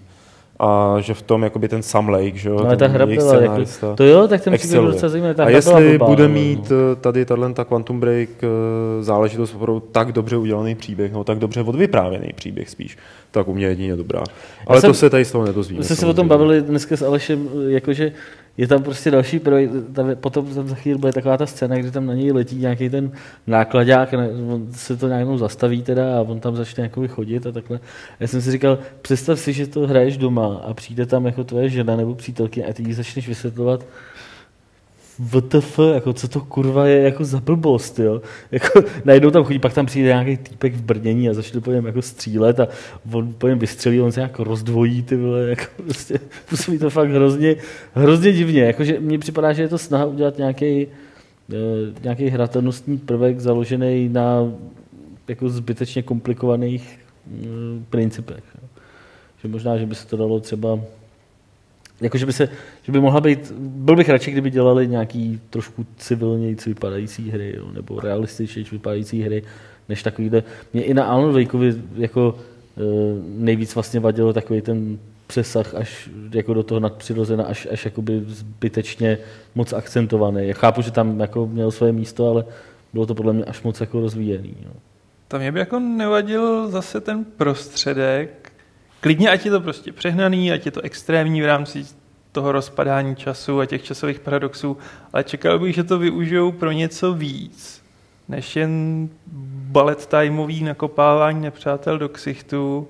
a že v tom jakoby ten Sam Lake, že jo, no, ta hra byla, jako, to jo, tak ten příběh byl docela zajímavý. A jestli blbá, bude no. mít no. tady tato Quantum Break eh, záležitost opravdu tak dobře udělaný příběh, no tak dobře odvyprávěný příběh spíš, tak u mě jedině dobrá. Ale jsem, to se tady z toho nedozvíme. My jsme se o tom bavili dneska s Alešem, jakože je tam prostě další projekt, tam, potom tam za chvíli bude taková ta scéna, kdy tam na něj letí nějaký ten nákladák, on se to nějakou zastaví teda a on tam začne jako chodit a takhle. Já jsem si říkal, představ si, že to hraješ doma a přijde tam jako tvoje žena nebo přítelky a ty jí začneš vysvětlovat, VTF, jako co to kurva je jako za blbost, jo. Jako, najednou tam chodí, pak tam přijde nějaký týpek v brnění a začne po něm jako střílet a on po něm vystřelí, on se jako rozdvojí, ty vole, jako prostě působí to fakt hrozně, hrozně divně, jakože mně připadá, že je to snaha udělat nějaký, uh, nějaký hratelnostní prvek založený na jako zbytečně komplikovaných uh, principech. Že možná, že by se to dalo třeba jako, že by, se, že by mohla být, byl bych radši, kdyby dělali nějaký trošku civilněji vypadající hry, jo, nebo realističněji vypadající hry, než takovýhle. Mě i na Alan Wakeovi jako e, nejvíc vlastně vadilo takový ten přesah až jako do toho nadpřirozena, až, až jakoby zbytečně moc akcentovaný. Já chápu, že tam jako měl své místo, ale bylo to podle mě až moc jako rozvíjený. Jo. Tam mě by jako nevadil zase ten prostředek, klidně, ať je to prostě přehnaný, ať je to extrémní v rámci toho rozpadání času a těch časových paradoxů, ale čekal bych, že to využijou pro něco víc, než jen ballet timeový nakopávání nepřátel do ksichtu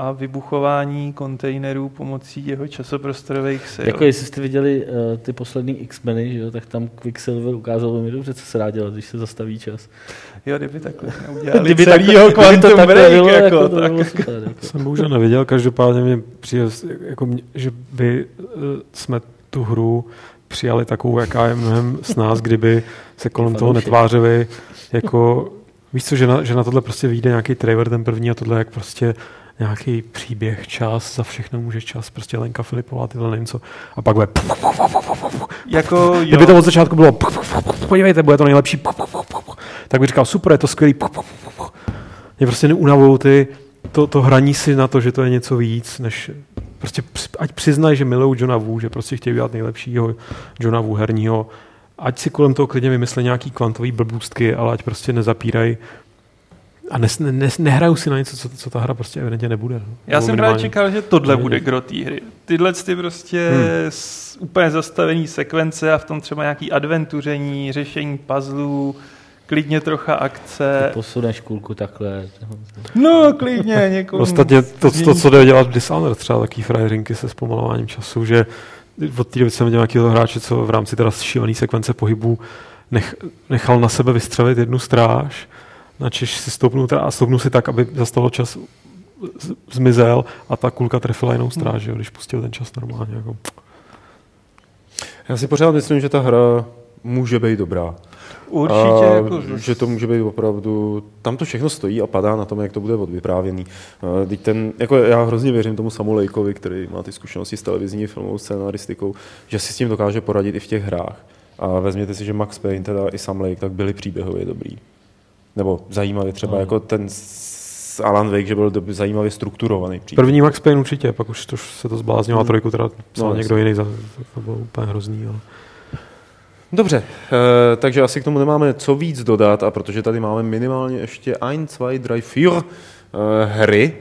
a vybuchování kontejnerů pomocí jeho časoprostorových sil. Jako jestli jste viděli uh, ty poslední X-meny, že jo, tak tam Quicksilver ukázal velmi dobře, co se dá dělat, když se zastaví čas. Jo, kdyby takhle neudělali kdyby celýho Quantum to Break, bylo, jako, jako, tak. To super, jako. Jsem bohužel neviděl, každopádně mě přijde, jako mě, že by uh, jsme tu hru přijali takovou, jaká je mnohem s nás, kdyby se kolem toho netvářili jako Víš co, že na, že na tohle prostě vyjde nějaký trailer ten první a tohle jak prostě nějaký příběh, čas, za všechno může čas, prostě Lenka Filipová, tyhle nevím co. A pak bude jako, Kdyby to od začátku bylo podívejte, bude to nejlepší tak bych říkal, super, je to skvělý mě prostě neunavou ty, to, to hraní si na to, že to je něco víc, než prostě ať přiznají, že milují Johna Wu, že prostě chtějí udělat nejlepšího Johna Wu herního, ať si kolem toho klidně vymyslí nějaký kvantový blbůstky, ale ať prostě nezapírají a ne, ne, nehraju si na něco, co, co ta hra prostě evidentně nebude. No. Já jsem právě čekal, že tohle bude gro té hry. Tyhle ty prostě hmm. úplně zastavený sekvence a v tom třeba nějaký adventuření, řešení puzzlů, klidně trocha akce. Ty posuneš kulku takhle. No, klidně, někomu. Ostatně to, to, co jde dělat v Dishonored, třeba taký frajerinky se zpomalováním času, že od té doby jsem viděl nějakého hráče, co v rámci teda šílený sekvence pohybů nech, nechal na sebe vystřelit jednu stráž, načež si stoupnul a stoupnul si tak, aby zastavil čas zmizel a ta kulka trefila jinou stráž, jo, když pustil ten čas normálně. Jako. Já si pořád myslím, že ta hra může být dobrá. Určitě. A, jako... Že to může být opravdu, tam to všechno stojí a padá na tom, jak to bude odvyprávěný. Teď ten, jako já hrozně věřím tomu Samu Lejkovi, který má ty zkušenosti s televizní filmovou scénaristikou, že si s tím dokáže poradit i v těch hrách. A vezměte si, že Max Payne teda i Sam Lake, tak byli příběhově dobrý. Nebo zajímavě třeba no. jako ten Alan Wake, že byl zajímavě strukturovaný příběh. První Max Payne určitě, pak už to, se to zbláznilo a trojku teda no, někdo jiný, to bylo úplně hrozný. Ale... Dobře, e, takže asi k tomu nemáme co víc dodat a protože tady máme minimálně ještě ein, zwei, drei, vier e, hry,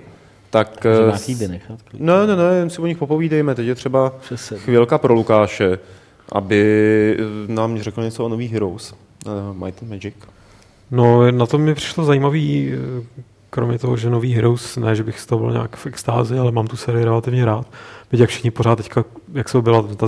tak... Může nechat. Ne, ne, ne, jen si o nich popovídejme. Teď je třeba chvilka pro Lukáše, aby nám řekl něco o nových Heroes. Uh, Might and Magic. No, na to mi přišlo zajímavý, kromě toho, že nový Heroes, ne, že bych z toho byl nějak v extázi, ale mám tu sérii relativně rád. Teď jak všichni pořád teďka, jak se byla ta,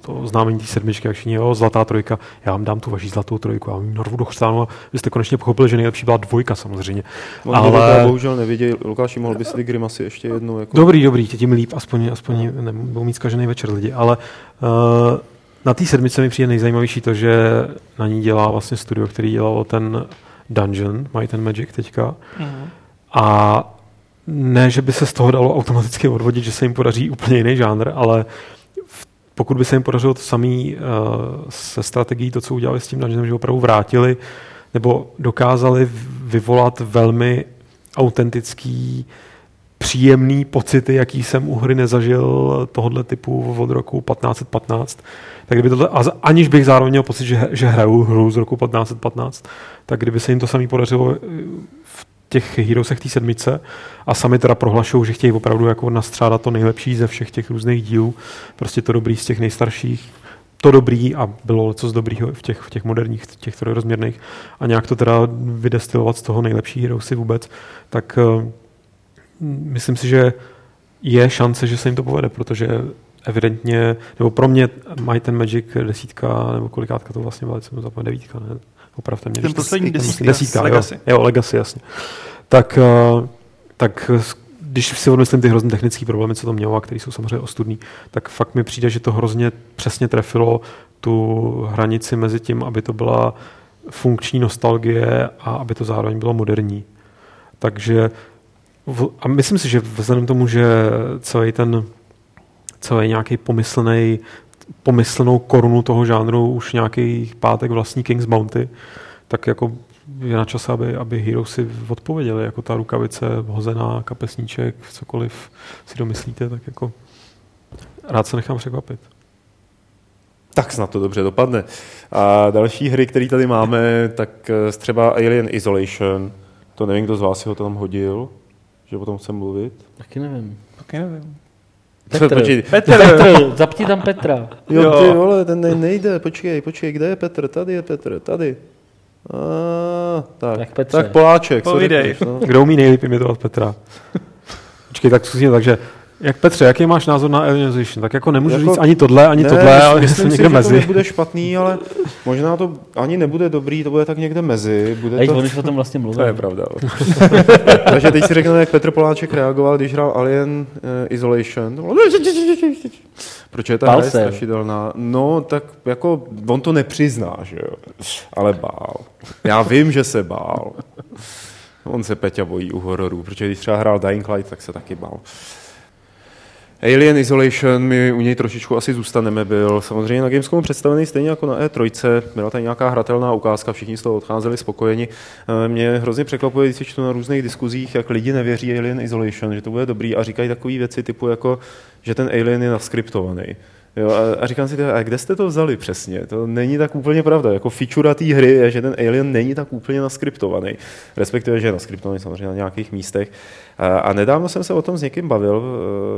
to oznámení té sedmičky, jak všichni, jo, zlatá trojka, já vám dám tu vaši zlatou trojku, já vám narvu do chřtánu a vy jste konečně pochopili, že nejlepší byla dvojka samozřejmě. On ale... bohužel neviděl, Lukáši, mohl bys ty grimasy ještě jednou. Jako... Dobrý, dobrý, tím líp, aspoň, aspoň nebudou mít zkažený večer lidi, ale uh, na té sedmice mi přijde nejzajímavější to, že na ní dělá vlastně studio, který dělalo ten Dungeon, mají ten Magic teďka. Mm. A ne, že by se z toho dalo automaticky odvodit, že se jim podaří úplně jiný žánr, ale pokud by se jim podařilo to samý uh, se strategií, to, co udělali s tím Dungeonem, že opravdu vrátili nebo dokázali vyvolat velmi autentický, příjemný pocity, jaký jsem u hry nezažil tohohle typu od roku 1515, tak kdyby tohle, aniž bych zároveň měl pocit, že, že hraju hru z roku 1515, tak kdyby se jim to samý podařilo eh, v těch Heroesech té sedmice a sami teda prohlašují, že chtějí opravdu jako nastřádat to nejlepší ze všech těch různých dílů, prostě to dobrý z těch nejstarších, to dobrý a bylo co z dobrýho v těch, v těch moderních, těch trojrozměrných a nějak to teda vydestilovat z toho nejlepší Heroesy vůbec, tak uh, myslím si, že je šance, že se jim to povede, protože evidentně, nebo pro mě mají ten Magic desítka, nebo kolikátka to vlastně byla, jsem zapomněl, devítka, ne? Opravte mě. Ten poslední desítka, desítka Legacy. Jo, jo, Legacy, jasně. Tak, uh, tak když si odmyslím ty hrozně technické problémy, co to mělo a které jsou samozřejmě ostudný, tak fakt mi přijde, že to hrozně přesně trefilo tu hranici mezi tím, aby to byla funkční nostalgie a aby to zároveň bylo moderní. Takže a myslím si, že vzhledem k tomu, že celý ten celý nějaký pomyslný pomyslnou korunu toho žánru už nějaký pátek vlastní King's Bounty, tak jako je na čase, aby, aby Hero si odpověděli, jako ta rukavice hozená, kapesníček, cokoliv si domyslíte, tak jako rád se nechám překvapit. Tak snad to dobře dopadne. A další hry, které tady máme, tak eh, třeba Alien Isolation. To nevím, kdo z vás si ho tam hodil, že o tom chce mluvit. Taky nevím. Taky nevím. Petr, počkej. Petr, Petr, zapni tam Petra. Jo, jo, ty vole, ten nejde, počkej, počkej, kde je Petr? Tady je Petr, tady. A, tak, tak, Petře. tak Poláček. Povídej. No. Kdo umí nejlíp imitovat Petra? Počkej, tak zkusíme, takže jak Petře, jaký máš názor na Alienization? Tak jako nemůžu jako, říct ani tohle, ani ne, tohle, ale myslím si, někde že mezi. to nebude špatný, ale možná to ani nebude dobrý, to bude tak někde mezi. Bude Ej, to... oni o tom vlastně mluví. To je pravda. Takže teď si řekneme, jak Petr Poláček reagoval, když hrál Alien uh, Isolation. Proč je ta hra strašidelná? No, tak jako on to nepřizná, že jo. Ale bál. Já vím, že se bál. On se Peťa bojí u hororů, protože když třeba hrál Dying Light, tak se taky bál. Alien Isolation, my u něj trošičku asi zůstaneme, byl samozřejmě na Gamescomu představený stejně jako na E3, byla tady nějaká hratelná ukázka, všichni z toho odcházeli spokojeni. Eh, mě hrozně překvapuje, když čtu na různých diskuzích, jak lidi nevěří Alien Isolation, že to bude dobrý a říkají takové věci typu jako, že ten Alien je naskriptovaný Jo, a, a říkám si, a kde jste to vzali přesně? To není tak úplně pravda. Jako feature té hry je, že ten Alien není tak úplně naskriptovaný. Respektive, že je naskriptovaný samozřejmě na nějakých místech. A, a nedávno jsem se o tom s někým bavil,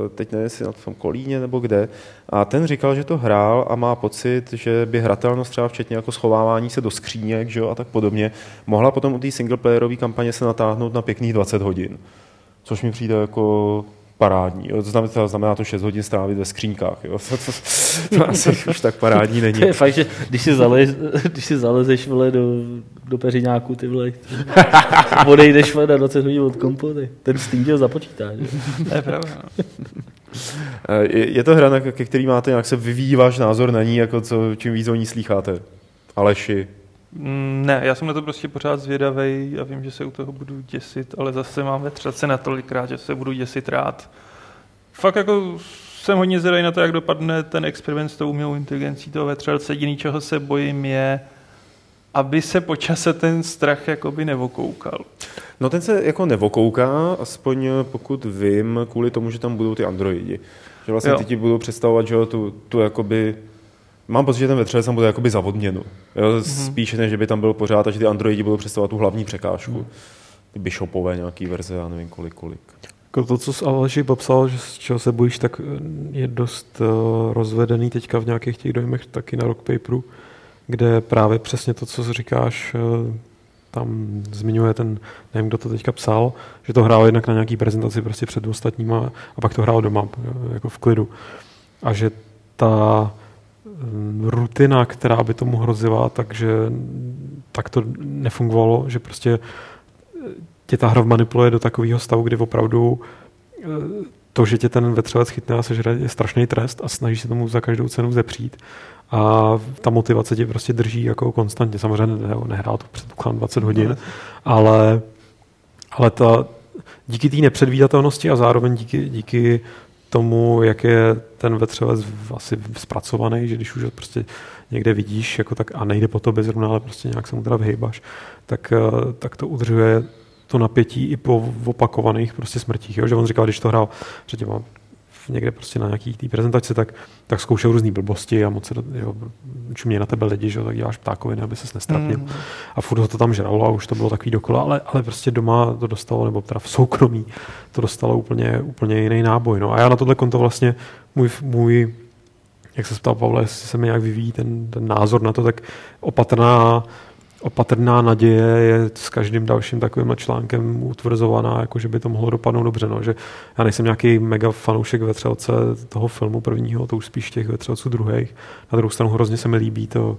e, teď nevím, jestli na tom Kolíně nebo kde, a ten říkal, že to hrál a má pocit, že by hratelnost třeba včetně jako schovávání se do skříněk že jo, a tak podobně, mohla potom u té singleplayerové kampaně se natáhnout na pěkných 20 hodin. Což mi přijde jako parádní. Jo. To znamená, to znamená to 6 hodin strávit ve skřínkách. Jo. To, to, to asi už tak parádní není. To je fakt, že když si, zalez, když si zalezeš vole, do, do peřiňáku, ty vole, odejdeš vole, na 20 hodin od kompoty. Ten Steam ho započítá. Že? To je pravda. No. Je, je to hra, ke který máte nějak se vyvíjí váš názor na ní, jako co, čím víc o ní slýcháte? Aleši, ne, já jsem na to prostě pořád zvědavý a vím, že se u toho budu děsit, ale zase mám ve třelce natolikrát, že se budu děsit rád. Fakt jako jsem hodně zvědavý na to, jak dopadne ten experiment s tou umělou inteligencí toho vetřelce. Jediný, čeho se bojím, je, aby se počase ten strach jakoby nevokoukal. No ten se jako nevokouká, aspoň pokud vím, kvůli tomu, že tam budou ty androidi. Že vlastně jo. ty ti budou představovat, že tu, tu jakoby Mám pocit, že ten vetřelec tam bude jakoby za odměnu. Jo, mm-hmm. Spíše než, že by tam byl pořád a že ty androidi budou představovat tu hlavní překážku. Mm. Ty bishopové nějaký verze, já nevím kolik, kolik. Jako to, co jsi Aleši popsal, že z čeho se bojíš, tak eh, je dost uh, rozvedený teďka v nějakých těch dojmech taky na rock paperu, kde právě přesně to, co říkáš, uh, tam zmiňuje ten, nevím, kdo to teďka psal, že to hrál jednak na nějaký prezentaci prostě před ostatníma a pak to hrál doma, jako v klidu. A že ta Eh, rutina, která by tomu hrozila, takže tak to nefungovalo, že prostě eh, tě ta hra manipuluje do takového stavu, kdy opravdu eh, to, že tě ten vetřelec chytne a sežere, je strašný trest a snaží se tomu za každou cenu zepřít. A ta motivace tě prostě drží jako konstantně. Samozřejmě nehrál to předpokládám 20 hodin, ale, ale ta, díky té nepředvídatelnosti a zároveň díky, díky tomu, jak je ten vetřelec asi zpracovaný, že když už prostě někde vidíš jako tak, a nejde po tobě zrovna, ale prostě nějak se mu teda vyhejbaš, tak, eh, tak to udržuje to napětí i po opakovaných prostě smrtích. Jo? Že on říkal, když to hrál předtím někde prostě na nějaký té prezentaci, tak, tak zkoušel různé blbosti a moc se jo, čumě na tebe lidi, že tak děláš ptákoviny, aby ses nestrapnil. Mm. A furt ho to tam žralo a už to bylo takový dokola, ale, ale prostě doma to dostalo, nebo teda v soukromí, to dostalo úplně, úplně jiný náboj. No. A já na tohle konto vlastně můj, můj jak se ptal Pavle, jestli se mi nějak vyvíjí ten, ten názor na to, tak opatrná opatrná naděje je s každým dalším takovým článkem utvrzovaná, jako že by to mohlo dopadnout dobře. No. Že já nejsem nějaký mega fanoušek vetřelce toho filmu prvního, to už spíš těch vetřelců druhých. Na druhou stranu hrozně se mi líbí to,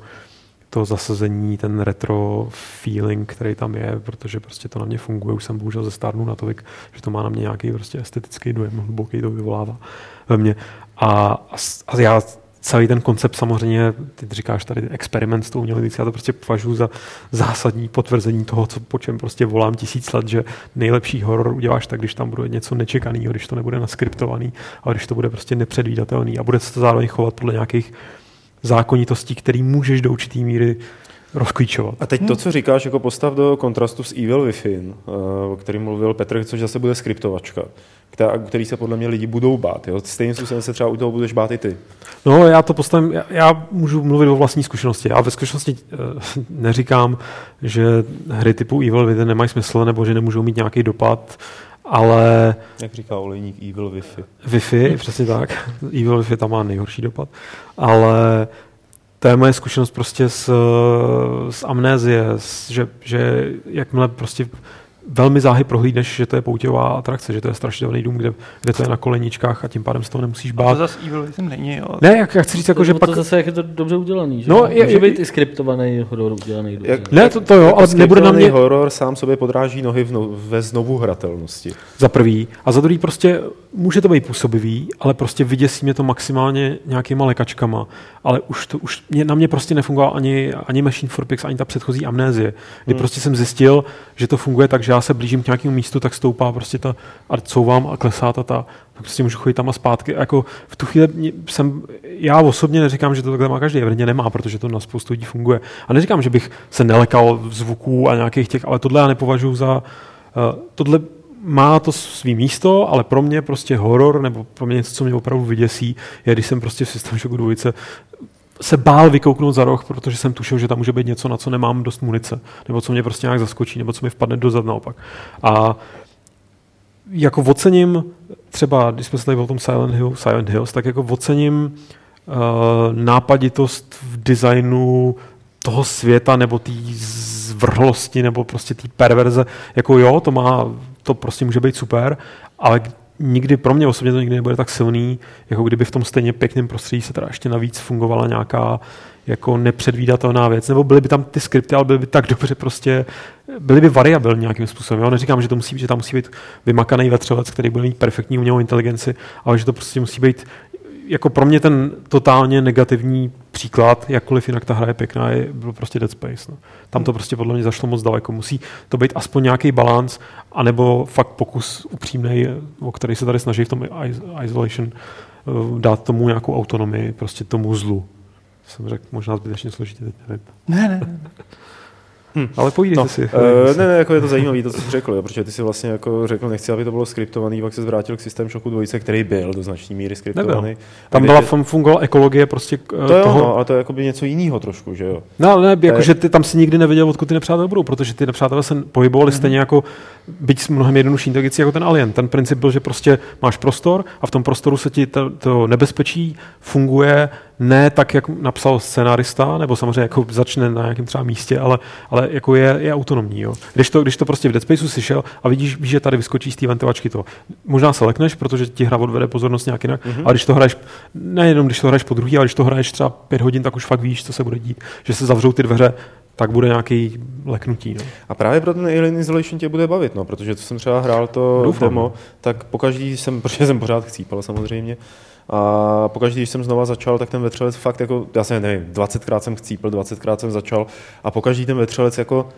to zasazení, ten retro feeling, který tam je, protože prostě to na mě funguje. Už jsem bohužel ze stárnu natolik, že to má na mě nějaký prostě estetický dojem, hluboký to vyvolává ve mně. A, a, a já celý ten koncept samozřejmě, ty říkáš tady experiment s tou umělou já to prostě považuji za zásadní potvrzení toho, co, po čem prostě volám tisíc let, že nejlepší horor uděláš tak, když tam bude něco nečekaného, když to nebude naskriptovaný, a když to bude prostě nepředvídatelný a bude se to zároveň chovat podle nějakých zákonitostí, který můžeš do určitý míry rozklíčovat. A teď to, co říkáš, jako postav do kontrastu s Evil Wi-Fi, eh, o kterém mluvil Petr, což zase bude skriptovačka, který se podle mě lidi budou bát. Jo? Stejným způsobem se třeba u toho budeš bát i ty. No, já to postavím, já, já můžu mluvit o vlastní zkušenosti. Já ve zkušenosti uh, neříkám, že hry typu Evil Within nemají smysl, nebo že nemůžou mít nějaký dopad, ale... Jak říká olejník, Evil Wi-Fi. Wi-Fi, přesně tak. Evil Wi-Fi tam má nejhorší dopad. Ale to je moje zkušenost prostě s, s amnézie, s, že, že jakmile prostě velmi záhy prohlídneš, že to je poutěvá atrakce, že to je strašidelný dům, kde, kde to je na koleničkách a tím pádem z toho nemusíš bát. A to zase Evil Within není, jo? Ne, jak, jak chci říct, jako, že to pak... To zase jak je to dobře udělaný, že? No, je, Může být i skriptovaný horor udělaný dobře. Jak, ne, to, to jo, ale nebude na mě... horor sám sobě podráží nohy v no, ve znovu hratelnosti. Za prvý. A za druhý prostě může to být působivý, ale prostě vyděsí mě to maximálně nějakýma lekačkama. Ale už, to, už mě, na mě prostě nefungovala ani, ani Machine for Pigs, ani ta předchozí amnézie. Kdy hmm. prostě jsem zjistil, že to funguje tak, že se blížím k nějakému místu, tak stoupá prostě ta a couvám a klesá ta, ta prostě můžu chodit tam a zpátky. A jako v tu chvíli jsem, já osobně neříkám, že to takhle má každý, evidentně nemá, protože to na spoustu lidí funguje. A neříkám, že bych se nelekal zvuků a nějakých těch, ale tohle já nepovažuji za, uh, tohle má to svý místo, ale pro mě prostě horor, nebo pro mě něco, co mě opravdu vyděsí, je, když jsem prostě v System Shocku dvojice se bál vykouknout za roh, protože jsem tušil, že tam může být něco, na co nemám dost munice, nebo co mě prostě nějak zaskočí, nebo co mi vpadne dozad naopak. A jako ocením, třeba když jsme se tady o tom Silent, Hill, Silent Hills, tak jako ocením uh, nápaditost v designu toho světa, nebo té zvrhlosti, nebo prostě té perverze. Jako jo, to má, to prostě může být super, ale nikdy, pro mě osobně to nikdy nebude tak silný, jako kdyby v tom stejně pěkném prostředí se teda ještě navíc fungovala nějaká jako nepředvídatelná věc, nebo byly by tam ty skripty, ale byly by tak dobře prostě, byly by variabilní nějakým způsobem. Já neříkám, že to musí že tam musí být vymakaný vetřelec, který bude mít perfektní umělou inteligenci, ale že to prostě musí být jako pro mě ten totálně negativní příklad, jakkoliv jinak ta hra je pěkná, je, byl prostě Dead Space. No. Tam to prostě podle mě zašlo moc daleko. Musí to být aspoň nějaký balans, anebo fakt pokus upřímný, o který se tady snaží v tom Isolation, eh, dát tomu nějakou autonomii, prostě tomu zlu. Jsem řekl možná zbytečně složitě, teď nevím. Ne, ne, ne. Hm. Ale povídejte no, si. Uh, ne, ne, jako je to zajímavé, to, co jsi řekl, jo, protože ty si vlastně jako řekl, nechci, aby to bylo skriptovaný, pak se zvrátil k systém šoku dvojice, který byl do značné míry skriptovaný. Nebyl. Tam byla, je... fungovala ekologie prostě uh, to toho... Jo, no, ale to je jako by něco jiného trošku, že jo? No, ale ne, jakože ty tam si nikdy nevěděl, odkud ty nepřátelé budou, protože ty nepřátelé se pohybovali mm-hmm. stejně jako, byť s mnohem jednodušší inteligencí jako ten alien. Ten princip byl, že prostě máš prostor a v tom prostoru se ti to, to nebezpečí funguje ne tak, jak napsal scenárista, nebo samozřejmě jako začne na nějakém třeba místě, ale, ale jako je, je autonomní. Jo. Když, to, když to prostě v Dead Spaceu si šel a vidíš, víš, že tady vyskočí z té ventilačky to. Možná se lekneš, protože ti hra odvede pozornost nějak jinak, mm-hmm. ale když to hraješ, nejenom když to hraješ po druhý, ale když to hraješ třeba pět hodin, tak už fakt víš, co se bude dít. Že se zavřou ty dveře, tak bude nějaký leknutí. No. A právě pro ten Alien Isolation tě bude bavit, no, protože to jsem třeba hrál to Doufám. demo, tak pokaždý jsem, protože jsem pořád chcípal samozřejmě, a pokaždé, když jsem znova začal, tak ten vetřelec fakt jako, já se nevím, 20krát jsem chcípl, 20krát jsem začal. A pokaždý ten vetřelec jako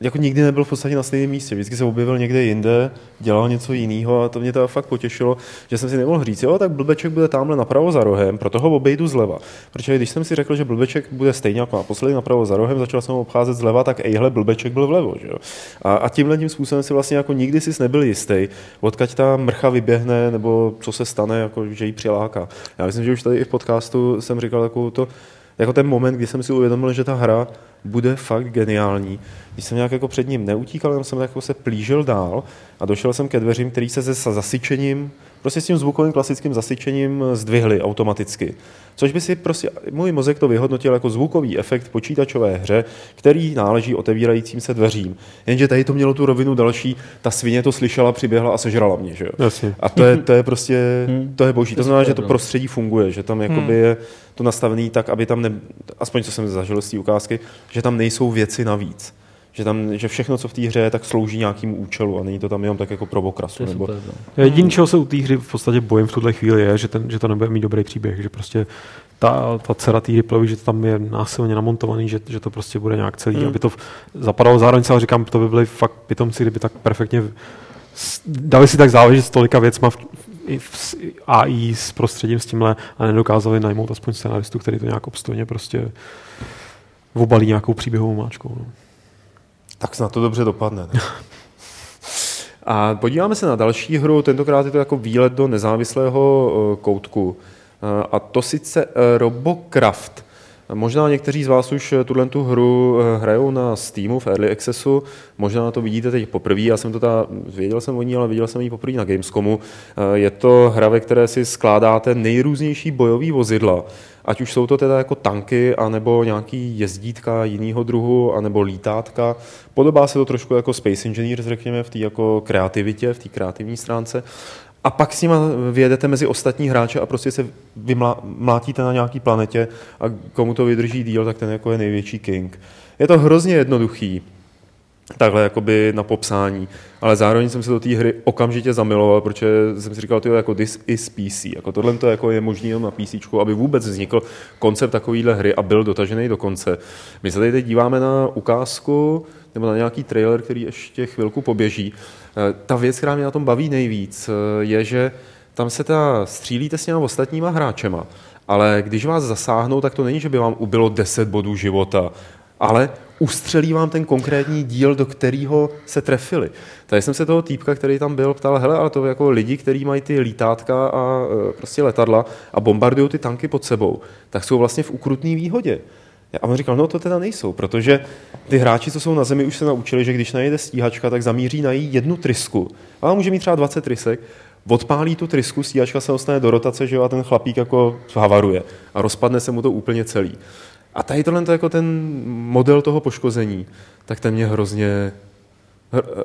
jako nikdy nebyl v podstatě na stejném místě. Vždycky se objevil někde jinde, dělal něco jiného a to mě to fakt potěšilo, že jsem si nemohl říct, jo, tak blbeček bude tamhle napravo za rohem, proto ho obejdu zleva. Protože když jsem si řekl, že blbeček bude stejně jako naposledy napravo za rohem, začal jsem ho obcházet zleva, tak ejhle, blbeček byl vlevo. Že jo? A, a tímhle tím způsobem si vlastně jako nikdy si nebyl jistý, odkud ta mrcha vyběhne, nebo co se stane, jako, že ji přiláká. Já myslím, že už tady i v podcastu jsem říkal takovou to, jako ten moment, kdy jsem si uvědomil, že ta hra bude fakt geniální. Když jsem nějak jako před ním neutíkal, jenom jsem jako se plížil dál a došel jsem ke dveřím, který se se zasyčením, prostě s tím zvukovým klasickým zasyčením zdvihly automaticky. Což by si prostě, můj mozek to vyhodnotil jako zvukový efekt počítačové hře, který náleží otevírajícím se dveřím. Jenže tady to mělo tu rovinu další, ta svině to slyšela, přiběhla a sežrala mě. Že? Jasně. A to je, to je prostě, hmm. to je boží. To znamená, že to prostředí funguje, že tam jakoby hmm. je to nastavené tak, aby tam, ne, aspoň co jsem zažil z té ukázky, že tam nejsou věci navíc že, tam, že všechno, co v té hře je, tak slouží nějakému účelu a není to tam jenom tak jako pro okrasu. Nebo... Super, no. Jediný, čeho se u té hry v podstatě bojím v tuhle chvíli je, že, ten, že to nebude mít dobrý příběh, že prostě ta, ta dcera té Ripley, že to tam je násilně namontovaný, že, že to prostě bude nějak celý, hmm. aby to zapadalo. Zároveň se říkám, to by byly fakt pitomci, kdyby tak perfektně dali si tak záležet s tolika věcma v, v AI s prostředím s tímhle a nedokázali najmout aspoň scenaristu, který to nějak obstojně prostě obalí nějakou příběhovou máčkou. No. Tak snad to dobře dopadne. Ne? A podíváme se na další hru, tentokrát je to jako výlet do nezávislého eh, koutku. Eh, a to sice eh, Robocraft. Možná někteří z vás už tuhle tu hru hrajou na Steamu v Early Accessu, možná to vidíte teď poprvé, já jsem to ta, věděl jsem o ní, ale viděl jsem ji poprvé na Gamescomu. Je to hra, ve které si skládáte nejrůznější bojové vozidla ať už jsou to teda jako tanky, anebo nějaký jezdítka jiného druhu, anebo lítátka. Podobá se to trošku jako Space Engineers, řekněme, v té jako kreativitě, v té kreativní stránce. A pak s nima vyjedete mezi ostatní hráče a prostě se vymlátíte na nějaký planetě a komu to vydrží díl, tak ten jako je největší king. Je to hrozně jednoduchý takhle jakoby na popsání, ale zároveň jsem se do té hry okamžitě zamiloval, protože jsem si říkal, tyjo, jako this is PC, jako tohle to jako je možný jenom na PC, aby vůbec vznikl koncept takovéhle hry a byl dotažený do konce. My se tady teď díváme na ukázku, nebo na nějaký trailer, který ještě chvilku poběží. Eh, ta věc, která mě na tom baví nejvíc, eh, je, že tam se ta střílíte s těma ostatníma hráčema, ale když vás zasáhnou, tak to není, že by vám ubilo 10 bodů života, ale ustřelí vám ten konkrétní díl, do kterého se trefili. Tady jsem se toho týpka, který tam byl, ptal, hele, ale to jako lidi, kteří mají ty lítátka a e, prostě letadla a bombardují ty tanky pod sebou, tak jsou vlastně v ukrutné výhodě. A on říkal, no to teda nejsou, protože ty hráči, co jsou na zemi, už se naučili, že když najede stíhačka, tak zamíří na jí jednu trysku. A může mít třeba 20 trysek, odpálí tu trysku, stíhačka se dostane do rotace, že jo, a ten chlapík jako havaruje a rozpadne se mu to úplně celý. A tady tohle jako ten model toho poškození, tak ten mě hrozně,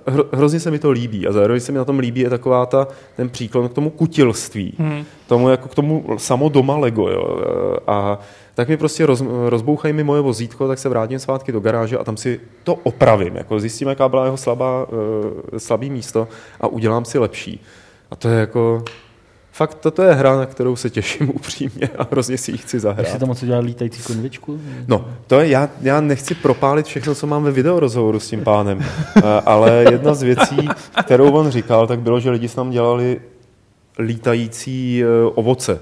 hro, hrozně se mi to líbí a zároveň se mi na tom líbí je taková ta, ten příklon k tomu kutilství, hmm. tomu jako k tomu samo doma Lego, jo. A tak mi prostě roz, rozbouchají mi moje vozítko, tak se vrátím zpátky do garáže a tam si to opravím. Jako zjistím, jaká byla jeho slabá, uh, slabý místo a udělám si lepší. A to je jako... Fakt, toto je hra, na kterou se těším upřímně a hrozně si ji chci zahrát. Jsi tam moc udělat lítající konvičku? No, to je, já, já nechci propálit všechno, co mám ve videorozhovoru s tím pánem, ale jedna z věcí, kterou on říkal, tak bylo, že lidi s nám dělali lítající e, ovoce.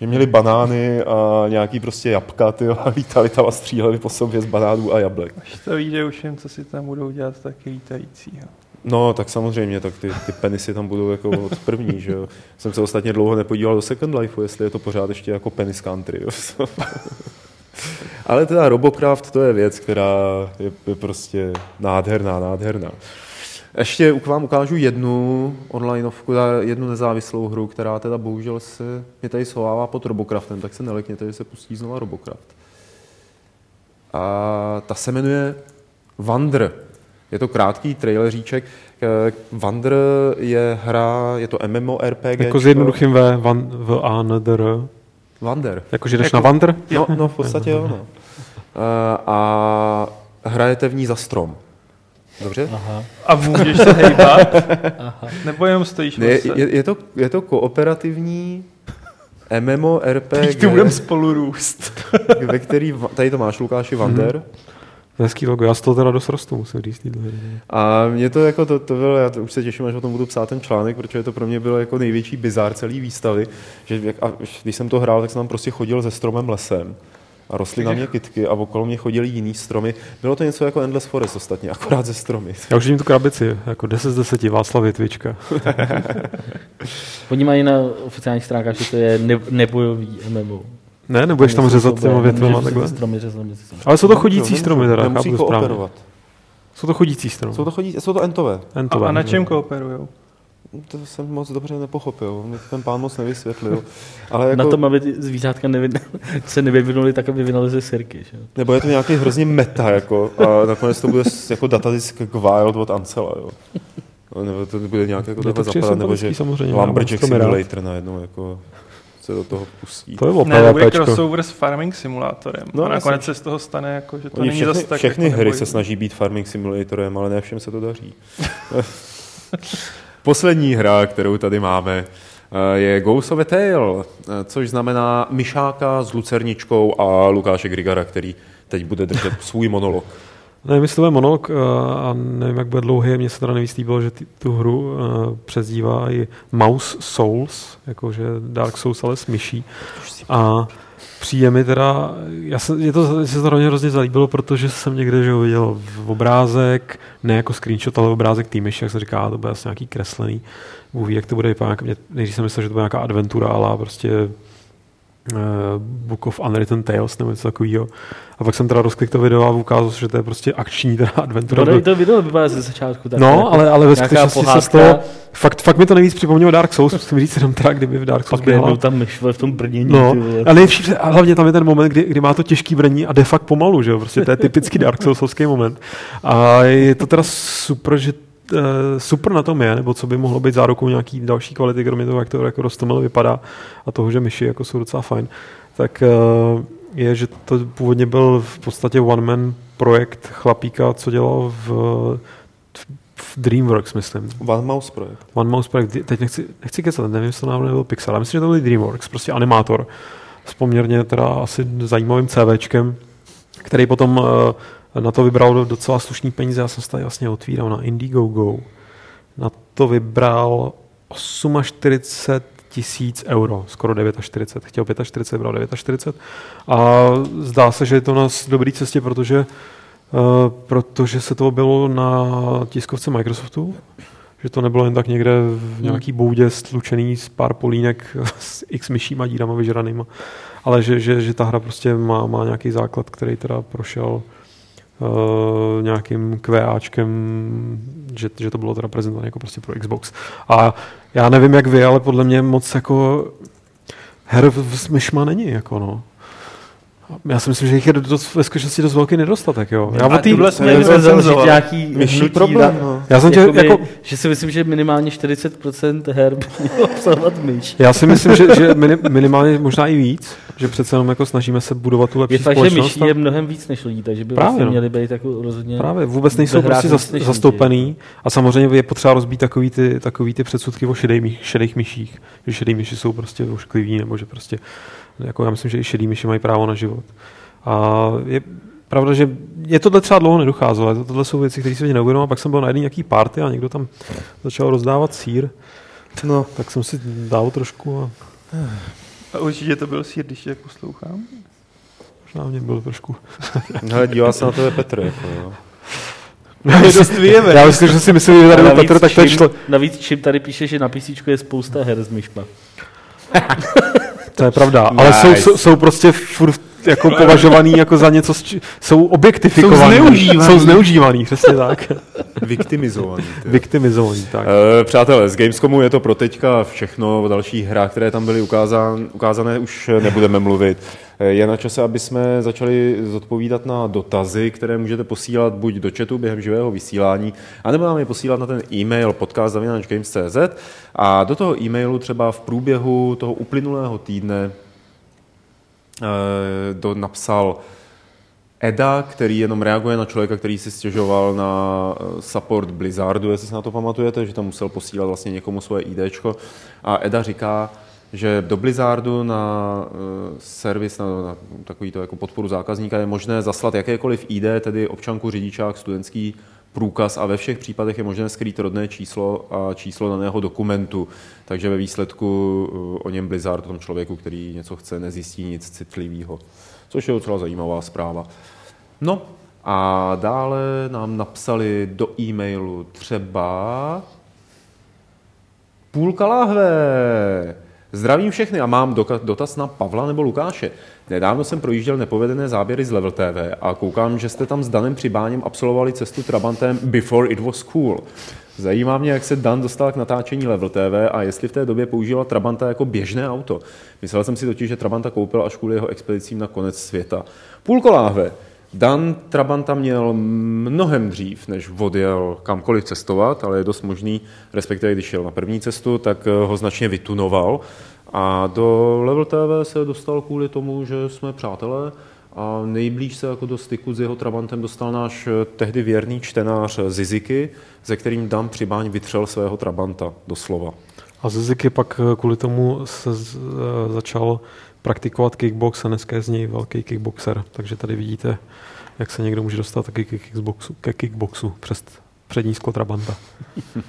Že měli banány a nějaký prostě jabka, ty a lítali tam a stříleli po sobě z banánů a jablek. Až to vyjde už jen, co si tam budou dělat taky lítající. No, tak samozřejmě, tak ty, ty penisy tam budou jako od první, že jo. Jsem se ostatně dlouho nepodíval do Second Life, jestli je to pořád ještě jako penis country, jo. Ale teda Robocraft to je věc, která je, je prostě nádherná, nádherná. Ještě k vám ukážu jednu onlineovku, jednu nezávislou hru, která teda bohužel se mě tady schovává pod Robocraftem, tak se nelekněte, že se pustí znova Robocraft. A ta se jmenuje Wander. Je to krátký traileříček. Wander je hra, je to MMORPG. Jako s jednoduchým V, van, v A, N, D, R. Wander. Jako, že jdeš jako, na Wander? No, no, v podstatě jo. No. A hrajete v ní za strom. Dobře? Aha. A můžeš se hejbat? Aha. Nebo jenom stojíš ne, je, je, to, je to kooperativní MMORPG. Teď tu budeme spolu růst. ve který, tady to máš, Lukáši Vander. Mm-hmm. Hezký logo, já z toho teda dost rostu, musím říct. A mě to jako, to, to bylo, já to, už se těším, až o tom budu psát ten článek, protože to pro mě bylo jako největší bizár celý výstavy, že jak, a, když jsem to hrál, tak jsem tam prostě chodil se stromem lesem a rostly na mě kytky a okolo mě chodili jiný stromy. Bylo to něco jako Endless Forest ostatně, akorát ze stromy. Já už vidím tu krabici, jako 10 z 10, Václav Větvička. Oni mají na oficiálních stránkách, že to je ne- nebojový MMO. Ne, nebudeš tam řezat těma větvama takhle. Stromy řezat Ale jsou to chodící stromy teda, Nemusí kooperovat. Jsou to chodící stromy. Jsou to, chodí, jsou to entové. entové. A, a na čem kooperujou? To jsem moc dobře nepochopil, mě ten pán moc nevysvětlil. Ale jako... Na tom, aby zvířátka nevy... se nevyvinuly, tak aby vynalezly sirky. Že? Nebo je to nějaký hrozně meta, jako, a nakonec to bude jako datadisk k Wild od Ancela. Jo. Nebo to bude nějak jako takhle zapadat, nebo že Lumberjack Simulator najednou jako se do toho pustí. To je opravdu ne, bude crossover s Farming Simulátorem. No, a nakonec se z toho stane, jako, že to Oni není všechny, zase tak Všechny jako hry nebojím. se snaží být Farming Simulatorem, ale ne všem se to daří. Poslední hra, kterou tady máme, eh, je Ghost of a Tale, eh, což znamená myšáka s lucerničkou a Lukáše Grigara, který teď bude držet svůj monolog. Nevím, jestli to je monolog eh, a nevím, jak bude dlouhý. Mně se teda nejvíc líbilo, že ty, tu hru přezdívá i Mouse Souls, jakože Dark Souls, ale s myší. A přijde mi teda, já se, je to, se to hrozně hrozně zalíbilo, protože jsem někde že viděl v obrázek, ne jako screenshot, ale obrázek tý myši, jak se říká, to bude asi nějaký kreslený. Bůh ví, jak to bude vypadat. Nejdřív jsem myslel, že to bude nějaká adventura, ale prostě uh, Book of Unwritten Tales nebo něco takového. A pak jsem teda rozklik to video a ukázal že to je prostě akční teda adventura. No, to video vypadá ze začátku. Tak no, jako ale, ale ve skutečnosti se z toho, fakt, fakt mi to nejvíc připomnělo Dark Souls, musím říct jenom teda, kdyby v Dark Souls Pak byl tam myš v tom brnění. No, a nejvším, a hlavně tam je ten moment, kdy, kdy má to těžký brnění a jde fakt pomalu, že jo, prostě to je typický Dark Soulsovský moment. A je to teda super, že super na tom je, nebo co by mohlo být zárukou nějaký další kvality, kromě toho, jak to jako Rostomel vypadá a toho, že myši jako jsou docela fajn, tak uh, je, že to původně byl v podstatě one-man projekt chlapíka, co dělal v, v Dreamworks, myslím. One Mouse projekt. One Mouse projekt. Teď nechci, nechci kecat, nevím, jestli to náhodou nebyl Pixar, ale myslím, že to byl Dreamworks, prostě animátor s poměrně teda asi zajímavým CVčkem, který potom uh, na to vybral docela slušný peníze. Já jsem se tady vlastně otvíral na Indiegogo. Na to vybral 48 tisíc euro, skoro 49. Chtěl 45, bral 49. A zdá se, že je to na dobré cestě, protože protože se to bylo na tiskovce Microsoftu, že to nebylo jen tak někde v nějaký boudě stlučený z pár polínek s x myšíma dírama vyžranýma, ale že, že, že ta hra prostě má, má nějaký základ, který teda prošel uh, nějakým QAčkem, že, že to bylo teda prezentované jako prostě pro Xbox. A já nevím jak vy, ale podle mě moc jako her v Smishma není, jako no. Já si myslím, že jich je dost, ve skutečnosti dost velký nedostatek, jo. Já o tý, nějaký myší problém, no. Já jsem tě, jako, že si myslím, že minimálně 40% her mělo obsahovat myš. Já si myslím, že, že minimálně možná i víc, že přece jenom jako snažíme se budovat tu lepší je fakt, že myší je mnohem víc než lidí, takže by Právě, vlastně no. měli být jako rozhodně... Právě, vůbec nejsou prostě zas, zastoupený a samozřejmě je potřeba rozbít takový ty, takový ty předsudky o šedej, šedých myších, že šedý myši jsou prostě oškliví nebo že prostě jako já myslím, že i šedý myši mají právo na život. A je pravda, že je tohle třeba dlouho nedocházelo, tohle jsou věci, které se mě neuvědomil, a pak jsem byl na jedné nějaký party a někdo tam začal rozdávat sír. No, tak jsem si dal trošku a... A určitě to byl sír, když tě poslouchám? Možná mě byl trošku... Ale dívá se na tebe Petr, jako jo. Já myslím, já myslím, že si myslím, že tady byl Petr, tak to je člo... Navíc čím tady píše, že na PC je spousta her s myšma. To je pravda, nice. ale jsou, jsou, jsou prostě furt jako považovaný jako za něco, či, jsou objektifikovaný. Jsou zneužívaný. Jsou zneužívaný, přesně tak. Viktimizovaný. Viktimizovaný, tak. E, přátelé, z Gamescomu je to pro teďka všechno, o dalších hrách, které tam byly ukázán, ukázané, už nebudeme mluvit. Eh, je na čase, aby jsme začali zodpovídat na dotazy, které můžete posílat buď do chatu během živého vysílání, anebo nám je posílat na ten e-mail podcast.games.cz a do toho e-mailu třeba v průběhu toho uplynulého týdne eh, do, napsal Eda, který jenom reaguje na člověka, který si stěžoval na eh, support Blizzardu, jestli se na to pamatujete, že tam musel posílat vlastně někomu svoje IDčko. A Eda říká, že do Blizzardu na uh, servis, na, na takový to jako podporu zákazníka je možné zaslat jakékoliv ID, tedy občanku, řidičák, studentský průkaz a ve všech případech je možné skrýt rodné číslo a číslo daného dokumentu. Takže ve výsledku uh, o něm Blizzard, o tom člověku, který něco chce, nezjistí nic citlivého. Což je docela zajímavá zpráva. No a dále nám napsali do e-mailu třeba půlka lahve. Zdravím všechny a mám dotaz na Pavla nebo Lukáše. Nedávno jsem projížděl nepovedené záběry z Level TV a koukám, že jste tam s Danem Přibáněm absolvovali cestu Trabantem Before it was cool. Zajímá mě, jak se Dan dostal k natáčení Level TV a jestli v té době používal Trabanta jako běžné auto. Myslel jsem si totiž, že Trabanta koupil až kvůli jeho expedicím na konec světa. Půlko láhve. Dan Trabanta měl mnohem dřív, než odjel kamkoliv cestovat, ale je dost možný, respektive když šel na první cestu, tak eh, ho značně vytunoval. A do Level TV se dostal kvůli tomu, že jsme přátelé a nejblíž se jako do styku s jeho Trabantem dostal náš eh, tehdy věrný čtenář Ziziky, ze kterým Dan Přibáň vytřel svého Trabanta, doslova. A Ziziky pak eh, kvůli tomu se začal praktikovat kickbox a dneska je z něj velký kickboxer. Takže tady vidíte, jak se někdo může dostat taky ke kickboxu, ke kickboxu přes přední sklo Trabanta.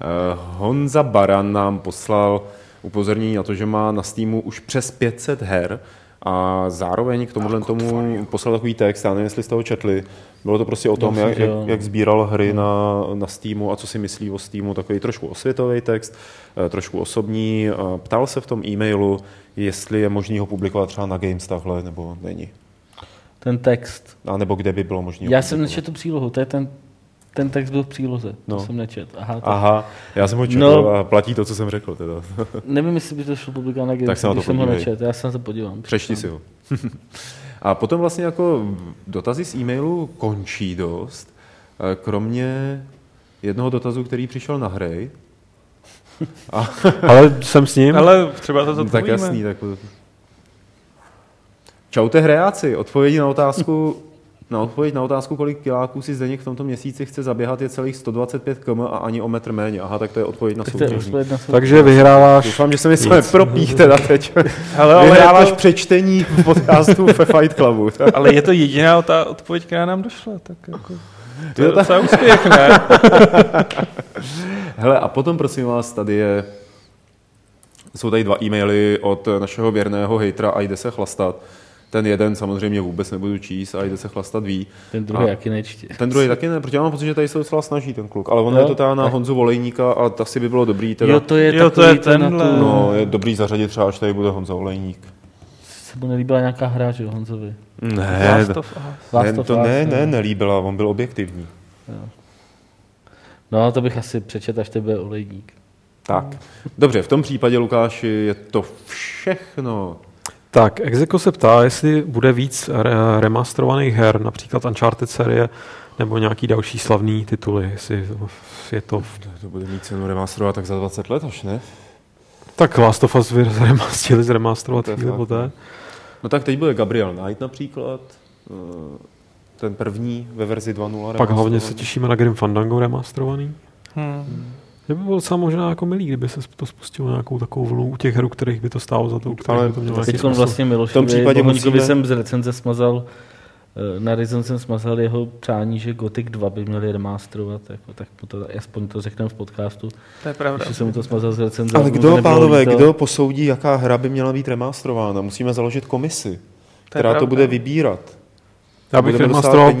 Eh, Honza Baran nám poslal upozornění na to, že má na Steamu už přes 500 her a zároveň k tomuhle tomu poslal takový text, já nevím, jestli jste ho četli, bylo to prostě o tom, jak, jak, jak sbíral hry na, na Steamu a co si myslí o Steamu, takový trošku osvětový text, eh, trošku osobní. Ptal se v tom e-mailu, jestli je možný ho publikovat třeba na Games takhle, nebo není. Ten text. A nebo kde by bylo možné. Já jsem nečetl přílohu, to je ten, ten text byl v příloze, no. to jsem nečet. Aha, to... Aha, já jsem ho četl no, a platí to, co jsem řekl. Teda. nevím, jestli by to šlo publikovat na Games, tak jsem, když jsem ho nečet, já jsem se podívám. Přečti si ho. a potom vlastně jako dotazy z e-mailu končí dost, eh, kromě jednoho dotazu, který přišel na hry, a... Ale jsem s ním. Ale třeba to zodpovíme. Tak jasný. Tak... Čaute hrejáci, odpovědi na otázku, na odpověď na otázku, kolik kiláků si Zdeněk v tomto měsíci chce zaběhat, je celých 125 km a ani o metr méně. Aha, tak to je odpověď na soutěžní. Takže vyhráváš... Doufám, že se mi jsme propích teda teď. Ale, ale vyhráváš to... přečtení v podcastu ve Fight Clubu. ale je to jediná ta odpověď, která nám došla. Tak jako... To je docela úspěch, ne? Hele, a potom prosím vás, tady je jsou tady dva e-maily od našeho věrného hejtra a jde se chlastat, ten jeden samozřejmě vůbec nebudu číst a jde se chlastat ví. Ten druhý a taky nečtě. Ten druhý taky ne, protože já mám pocit, že tady se docela snaží ten kluk, ale on jo, je to teda na tak. Honzu Volejníka a asi by bylo dobrý. Teda, jo, to je, jo, to je tenhle. Tu... No, je dobrý zařadit třeba, až tady bude Honza Volejník. Se mu nelíbila nějaká hra, že Honzovi? Ne, Last of Us. ne, to ne, ne, nelíbila, on byl objektivní. Jo. No, to bych asi přečet, až to bude olejník. Tak, dobře, v tom případě, Lukáši, je to všechno. Tak, Execo se ptá, jestli bude víc re- remasterovaných her, například Uncharted série, nebo nějaký další slavný tituly, jestli je to... To bude mít cenu remasterovat tak za 20 let až, ne? Tak Last of Us chtěli zremasterovat chvíli poté. No tak teď bude Gabriel Knight například, eh, ten první ve verzi 2.0. Pak hlavně se těšíme na Grim Fandango remasterovaný. Hmm. Je by bylo docela možná jako milý, kdyby se to spustilo nějakou takovou vlnu u těch her, kterých by to stálo za to, Ale by to mělo Teď vlastně Milošovi, v tom případě musíme... jsem z recenze smazal eh, na Rizon jsem smazal jeho přání, že Gothic 2 by měli remasterovat, jako, tak to, aspoň to řekneme v podcastu. To je pravda. Že jsem to smazal z recenze. Ale kdo, pánové, líto. kdo posoudí, jaká hra by měla být remasterována? Musíme založit komisi, která to, to bude vybírat. Já bych remasteroval,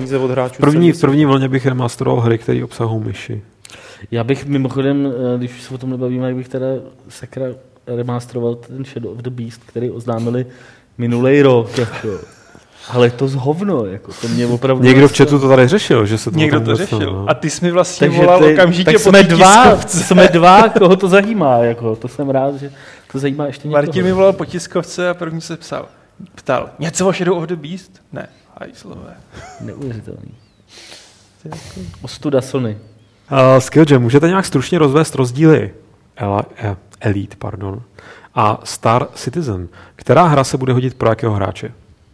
v první, v první vlně bych remasteroval hry, které obsahují myši. Já bych mimochodem, eh, když se o tom nebavíme, jak bych teda sakra remasteroval ten Shadow of the Beast, který oznámili minulý rok. Jako. Ale to zhovno, jako, to mě opravdu... Někdo v chatu to tady řešil, že se to Někdo to řešil. No. A ty jsi mi vlastně Takže volal ty, okamžitě tak jsme dva, jsme dva, koho to zajímá, jako, to jsem rád, že to zajímá ještě někoho. Martin mi volal po tiskovce a první se psal. Ptal, něco o Shadow of the Beast? Ne, hajslové. Neuvěřitelný. Ostuda Sony. Uh, Skillgem, můžete nějak stručně rozvést rozdíly Ela, eh, Elite pardon, a Star Citizen? Která hra se bude hodit pro jakého hráče?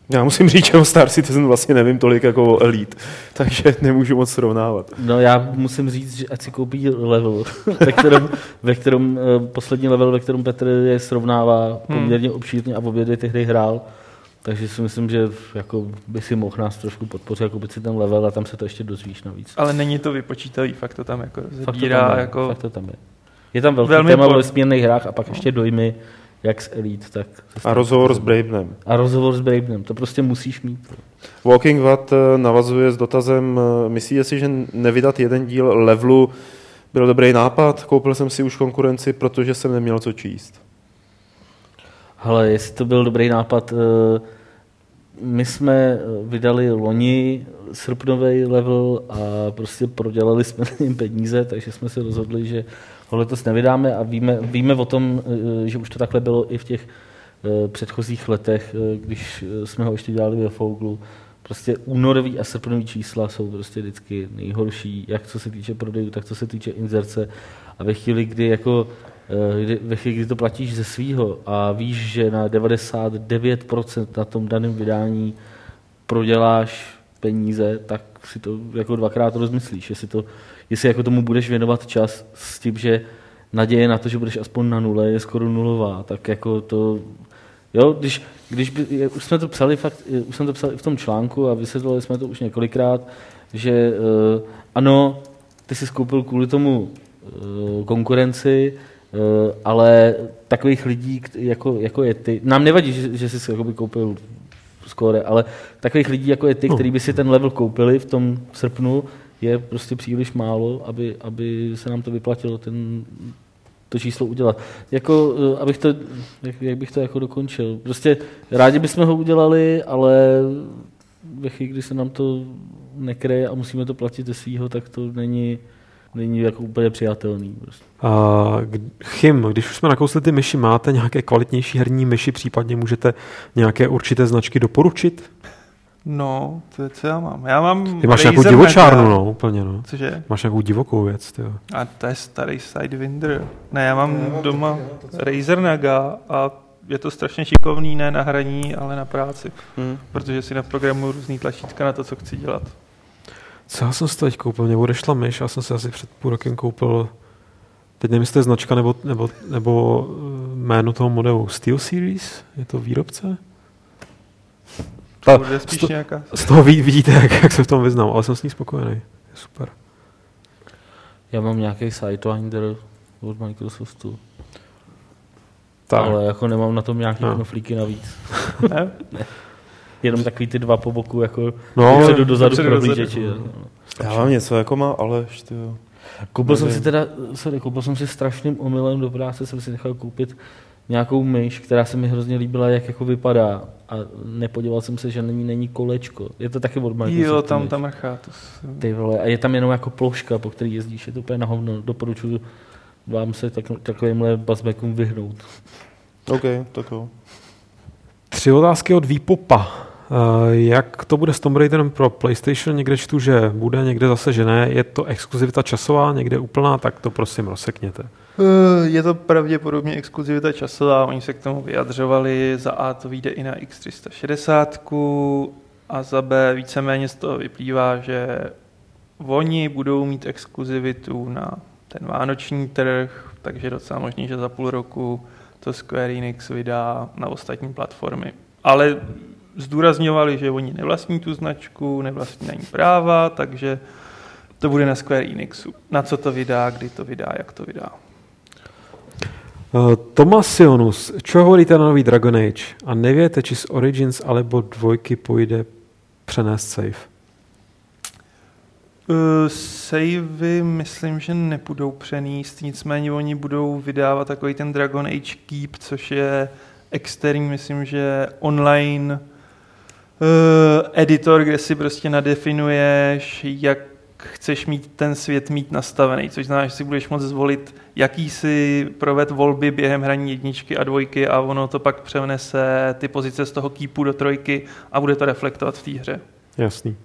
Já musím říct, že o Star Citizen vlastně nevím tolik jako o Elite, takže nemůžu moc srovnávat. No já musím říct, že ať si koupí level, ve kterém, ve kterém uh, poslední level, ve kterém Petr je srovnává hmm. poměrně obšírně a v obě dvě ty hry hrál, takže si myslím, že jako by si mohl nás trošku podpořit, jako si ten level a tam se to ještě dozvíš navíc. Ale není to vypočítavý, fakt to tam jako zbírá. Fakt to tam je, jako... fakt to tam je. je tam velký Velmi téma po... vesmírných hrách a pak ještě dojmy, jak z Elite, tak... A rozhovor s Bravenem. A rozhovor s Bravenem, to prostě musíš mít. Walking Watt eh, navazuje s dotazem, eh, myslíte si, že nevydat jeden díl levelu byl dobrý nápad? Koupil jsem si už konkurenci, protože jsem neměl co číst. Ale jestli to byl dobrý nápad, eh, my jsme eh, vydali loni srpnový level a prostě prodělali jsme na něm peníze, takže jsme se rozhodli, že ho letos nevydáme a víme, víme o tom, eh, že už to takhle bylo i v těch předchozích letech, když jsme ho ještě dělali ve Foglu. Prostě únorový a srpnový čísla jsou prostě vždycky nejhorší, jak co se týče prodejů, tak co se týče inzerce. A ve chvíli, kdy jako kdy, ve chvíli, kdy to platíš ze svýho a víš, že na 99% na tom daném vydání proděláš peníze, tak si to jako dvakrát rozmyslíš, jestli, to, jestli jako tomu budeš věnovat čas s tím, že naděje na to, že budeš aspoň na nule, je skoro nulová, tak jako to, jo, když, když by, už jsme to psali fakt, už jsme to psali v tom článku a vysvětlovali jsme to už několikrát, že uh, ano, ty jsi skoupil kvůli tomu uh, konkurenci, Eh, ale takových lidí, jako, jako je ty, nám nevadí, že, že jsi jakoby koupil skóre, ale takových lidí, jako je ty, no. kteří by si ten level koupili v tom srpnu, je prostě příliš málo, aby, aby se nám to vyplatilo ten, to číslo udělat. Jako, eh, abych to, jak, jak bych to jako dokončil. Prostě rádi bychom ho udělali, ale ve chvíli, kdy se nám to nekreje a musíme to platit ze svého, tak to není, není jako úplně přijatelný. Prostě. Uh, Chym, když už jsme nakousli ty myši, máte nějaké kvalitnější herní myši, případně můžete nějaké určité značky doporučit? No, to je, co já mám. Já mám Ty máš nějakou divočárnu, no, úplně, no. Cože? Máš nějakou divokou věc, ty A to je starý Sidewinder. Ne, já mám já doma Razer Naga a je to strašně šikovný, ne na hraní, ale na práci. Hmm. Protože si naprogramuju různý tlačítka na to, co chci dělat. Co já jsem si teď koupil? Mě odešla myš, já jsem si asi před půl rokem koupil Teď nevím, jestli to je značka nebo, nebo, nebo eh, jméno toho modelu. Steel Series? Je to výrobce? Ta, z, to, z toho ví, vidíte, jak, jak se v tom vyznám, ale jsem s ní spokojený. Je super. Já mám nějaký Sidewinder od Microsoftu. Tak. Ale jako nemám na tom nějaký no. knoflíky navíc. ne? ne. Jenom takový ty dva po boku, jako no, jdu dozadu prohlížeči. Já mám něco, jako má Aleš, ty jo. Koupil jsem si teda, sorry, koupil jsem si strašným omylem do práce, jsem si nechal koupit nějakou myš, která se mi hrozně líbila, jak jako vypadá a nepodíval jsem se, že není, není kolečko. Je to taky od Microsoftu. Jo, tam, tam mrchá. To Ty vole, a je tam jenom jako ploška, po který jezdíš, je to úplně na hovno. Doporučuji vám se tak, takovýmhle buzzbackům vyhnout. OK, tak jo. Tři otázky od Výpopa. Eh, jak to bude s Tomb Raiderem pro PlayStation? Někde čtu, že bude, někde zase, že ne. Je to exkluzivita časová, někde úplná, tak to prosím rozsekněte. Eh, je to pravděpodobně exkluzivita časová, oni se k tomu vyjadřovali, za A to vyjde i na X360 a za B víceméně z toho vyplývá, že oni budou mít exkluzivitu na ten vánoční trh, takže docela možný, že za půl roku to Square Enix vydá na ostatní platformy. Ale zdůrazňovali, že oni nevlastní tu značku, nevlastní na ní práva, takže to bude na Square Enixu. Na co to vydá, kdy to vydá, jak to vydá. Uh, Tomas Sionus, čo hovoríte na nový Dragon Age? A nevíte, či z Origins alebo dvojky půjde přenést save? Uh, savey myslím, že nepůjdou přenést, nicméně oni budou vydávat takový ten Dragon Age Keep, což je externí, myslím, že online uh, editor, kde si prostě nadefinuješ, jak chceš mít ten svět mít nastavený, což znamená, že si budeš moct zvolit, jaký si proved volby během hraní jedničky a dvojky a ono to pak přenese ty pozice z toho kýpu do trojky a bude to reflektovat v té hře. Jasný.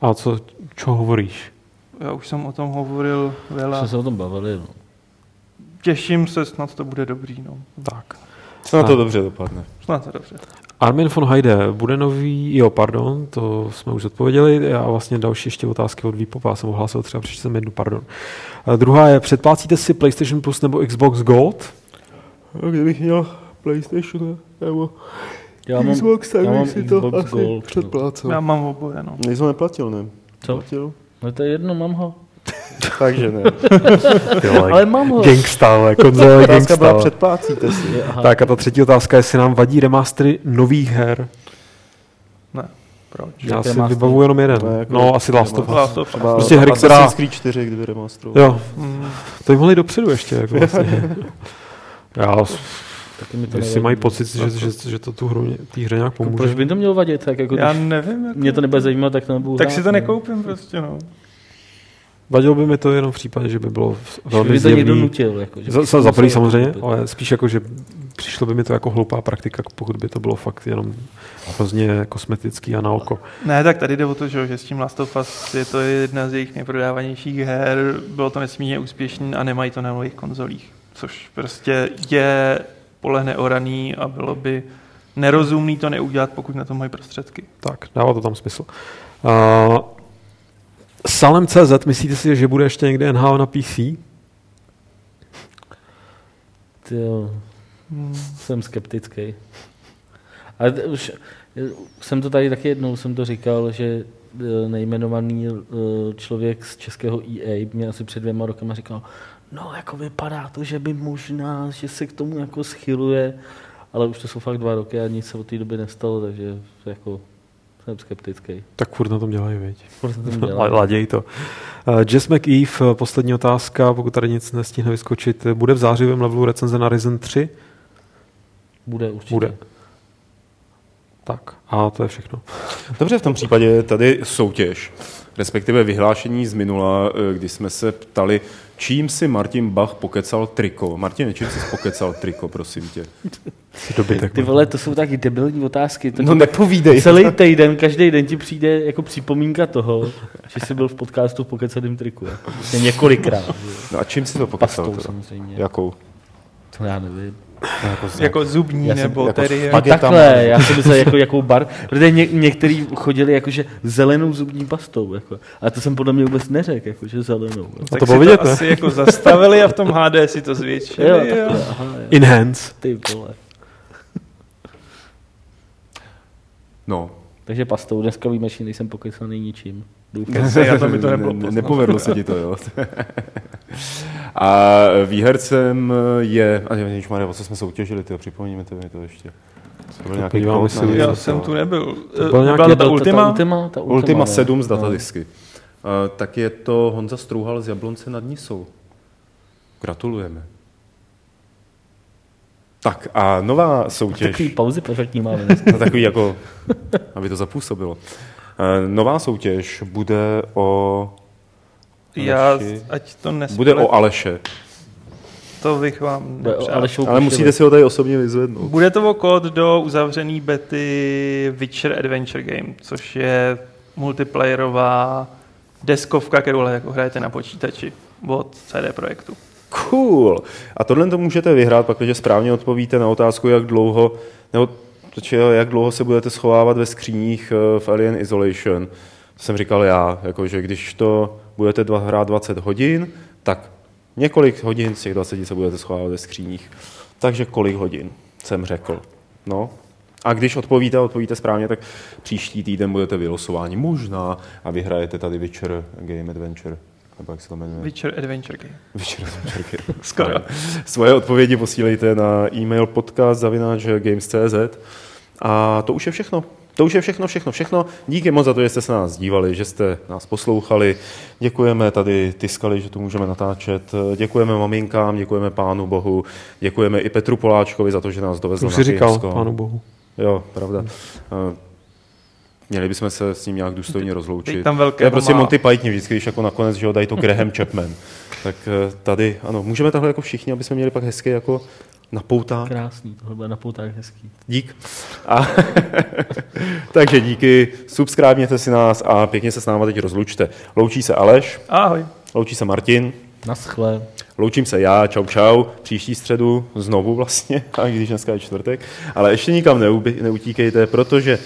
A co, čo hovoríš? Já už jsem o tom hovoril veľa. Jsme se o tom bavili. No. Těším se, snad to bude dobrý. No. Tak. Snad to dobře dopadne. Snad to dobře. Armin von Heide, bude nový, jo, pardon, to jsme už odpověděli, a vlastně další ještě otázky od Výpopa, já jsem ohlásil třeba příště jsem jednu, pardon. A druhá je, předplácíte si PlayStation Plus nebo Xbox Gold? Kdybych měl PlayStation nebo já mám, Xbox, tak já mám si Xbox to asi Gold, předplácel. Já mám oboje, no. Nejsem neplatil, ne? Co? Platil? No to je jedno, mám ho. Takže ne. ale mám ho. Gangsta, ale konzole gangsta. byla předplácíte si. Aha. Tak a ta třetí otázka, jestli nám vadí remastery nových her. Ne. Proč? Já si vybavuju jenom jeden. Ne, jako no, asi Last of Us. Prostě hry, která... Assassin's Creed 4, kdyby remasteru. Jo. Mm. To by mohli dopředu ještě. Jako vlastně. Já Taky mi to Jestli mají pocit, že, že, že to tu hru, té hře nějak pomůže. Proč by to mělo vadit? Tak jako Já nevím. Jako... Mě to nebude zajímat, tak to nebudu Tak hrát, si to nekoupím prostě, no. Vadilo by mi to jenom v případě, že by bylo velmi zjevný. někdo nutil. Jako, že za, za prvý samozřejmě, ale spíš jako, že přišlo by mi to jako hloupá praktika, pokud by to bylo fakt jenom hrozně kosmetický a na oko. Ne, tak tady jde o to, že s tím Last of Us je to jedna z jejich nejprodávanějších her, bylo to nesmírně úspěšný a nemají to na nových konzolích, což prostě je pole neoraný a bylo by nerozumný to neudělat, pokud na to mají prostředky. Tak, dává to tam smysl. Uh, Salem.cz, myslíte si, že bude ještě někde NHL na PC? Jo, hmm. jsem skeptický. Ale už jsem to tady taky jednou jsem to říkal, že e, nejmenovaný e, člověk z českého EA mě asi před dvěma rokama říkal, no jako vypadá to, že by možná, že se k tomu jako schyluje, ale už to jsou fakt dva roky a nic se od té doby nestalo, takže jako jsem skeptický. Tak furt na tom dělají, viď? Furt na tom dělají. Laděj to. Uh, Jess McEve, eh, poslední otázka, pokud tady nic nestihne vyskočit. Bude v zářivém levelu recenze na Ryzen 3? Bude určitě. Bude. Tak, a to je všechno. Dobře, v tom případě tady soutěž, respektive vyhlášení z minula, eh, kdy jsme se ptali, čím si Martin Bach pokecal triko. Martin, čím jsi pokecal triko, prosím tě? Dobytek, Ty vole, to jsou taky debilní otázky. To no nepovídej. Celý týden, každý den ti přijde jako připomínka toho, že jsi byl v podcastu v pokecaném triku. Jako. Několikrát. No a čím si to pokecal? Pastou, samozřejmě. Jakou? To já nevím. Jako, jako zubní já nebo jako tedy... Takhle, já jsem myslel jako jakou bar, protože ně, některý chodili jakože zelenou zubní pastou, jako. a to jsem podle mě vůbec neřekl, jakože zelenou. No. Tak to si vidět, to ne? asi jako zastavili a v tom HD si to zvětšili. Jo, takhle, aha, Enhance. Ty vole. No. Takže pastou, dneska víme, že nejsem pokesaný ničím. Doufám. Já to mi to nebylo ne, Nepovedlo se ti to, jo. A výhercem je, a Ježišmarja, o co jsme soutěžili, tyjo, připomíníme to mi to ještě. To byl nějaký kód, Já jsem tu nebyl. To byl nějaký, Byla ta, Ultima? Ta, Ultima, ta Ultima, Ultima ne? 7 z datadisky. Uh, tak je to Honza Strouhal z Jablonce nad Nisou. Gratulujeme. Tak a nová soutěž. Takový pauzy pořadní máme. No, takový jako, aby to zapůsobilo. Uh, nová soutěž bude o... Já, Aleši. ať to nesplet, Bude o Aleše. to bych vám. Alešovu Ale musíte si ho tady osobně vyzvednout. Bude to o kód do uzavřený bety Witcher Adventure Game, což je multiplayerová deskovka, kterou jako hrajete na počítači od CD Projektu. Cool. A tohle to můžete vyhrát, pak, když správně odpovíte na otázku, jak dlouho, nebo jak dlouho se budete schovávat ve skříních eh, v Alien Isolation. To jsem říkal já, jako, že když to budete dva, hrát 20 hodin, tak několik hodin z těch 20 se budete schovávat ve skříních. Takže kolik hodin, jsem řekl. No. A když odpovíte a odpovíte správně, tak příští týden budete vylosováni možná a vyhrajete tady Witcher Game Adventure. Nebo jak se to jmenuje? Witcher Adventure Game. Večer večerky. Skoro. Svoje odpovědi posílejte na e-mail podcast zavináč games.cz a to už je všechno. To už je všechno, všechno, všechno. Díky moc za to, že jste se nás dívali, že jste nás poslouchali. Děkujeme tady Tiskali, že tu můžeme natáčet. Děkujeme maminkám, děkujeme pánu Bohu, děkujeme i Petru Poláčkovi za to, že nás dovezl Už na říkal, Kyjevsko. pánu bohu. Jo, pravda. Eh, Měli bychom se s ním nějak důstojně rozloučit. Teď tam velké to je prostě má- Monty Python vždycky, když jako nakonec, že ho dají to Graham Chapman. Tak eh, tady, ano, můžeme takhle jako všichni, aby jsme měli pak hezky jako na poutách. Krásný, tohle bude na poutách hezký. Dík. A, takže díky, subscribněte si nás a pěkně se s náma teď rozlučte. Loučí se Aleš, Ahoj. loučí se Martin, Naschle. Loučím se já, čau čau, příští středu znovu vlastně, a i když dneska je čtvrtek, ale ještě nikam neutíkejte, protože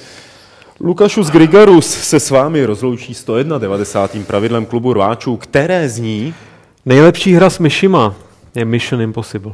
Lukašus Grigarus se s vámi rozloučí 191. pravidlem klubu rváčů, které zní Nejlepší hra s myšima je Mission Impossible.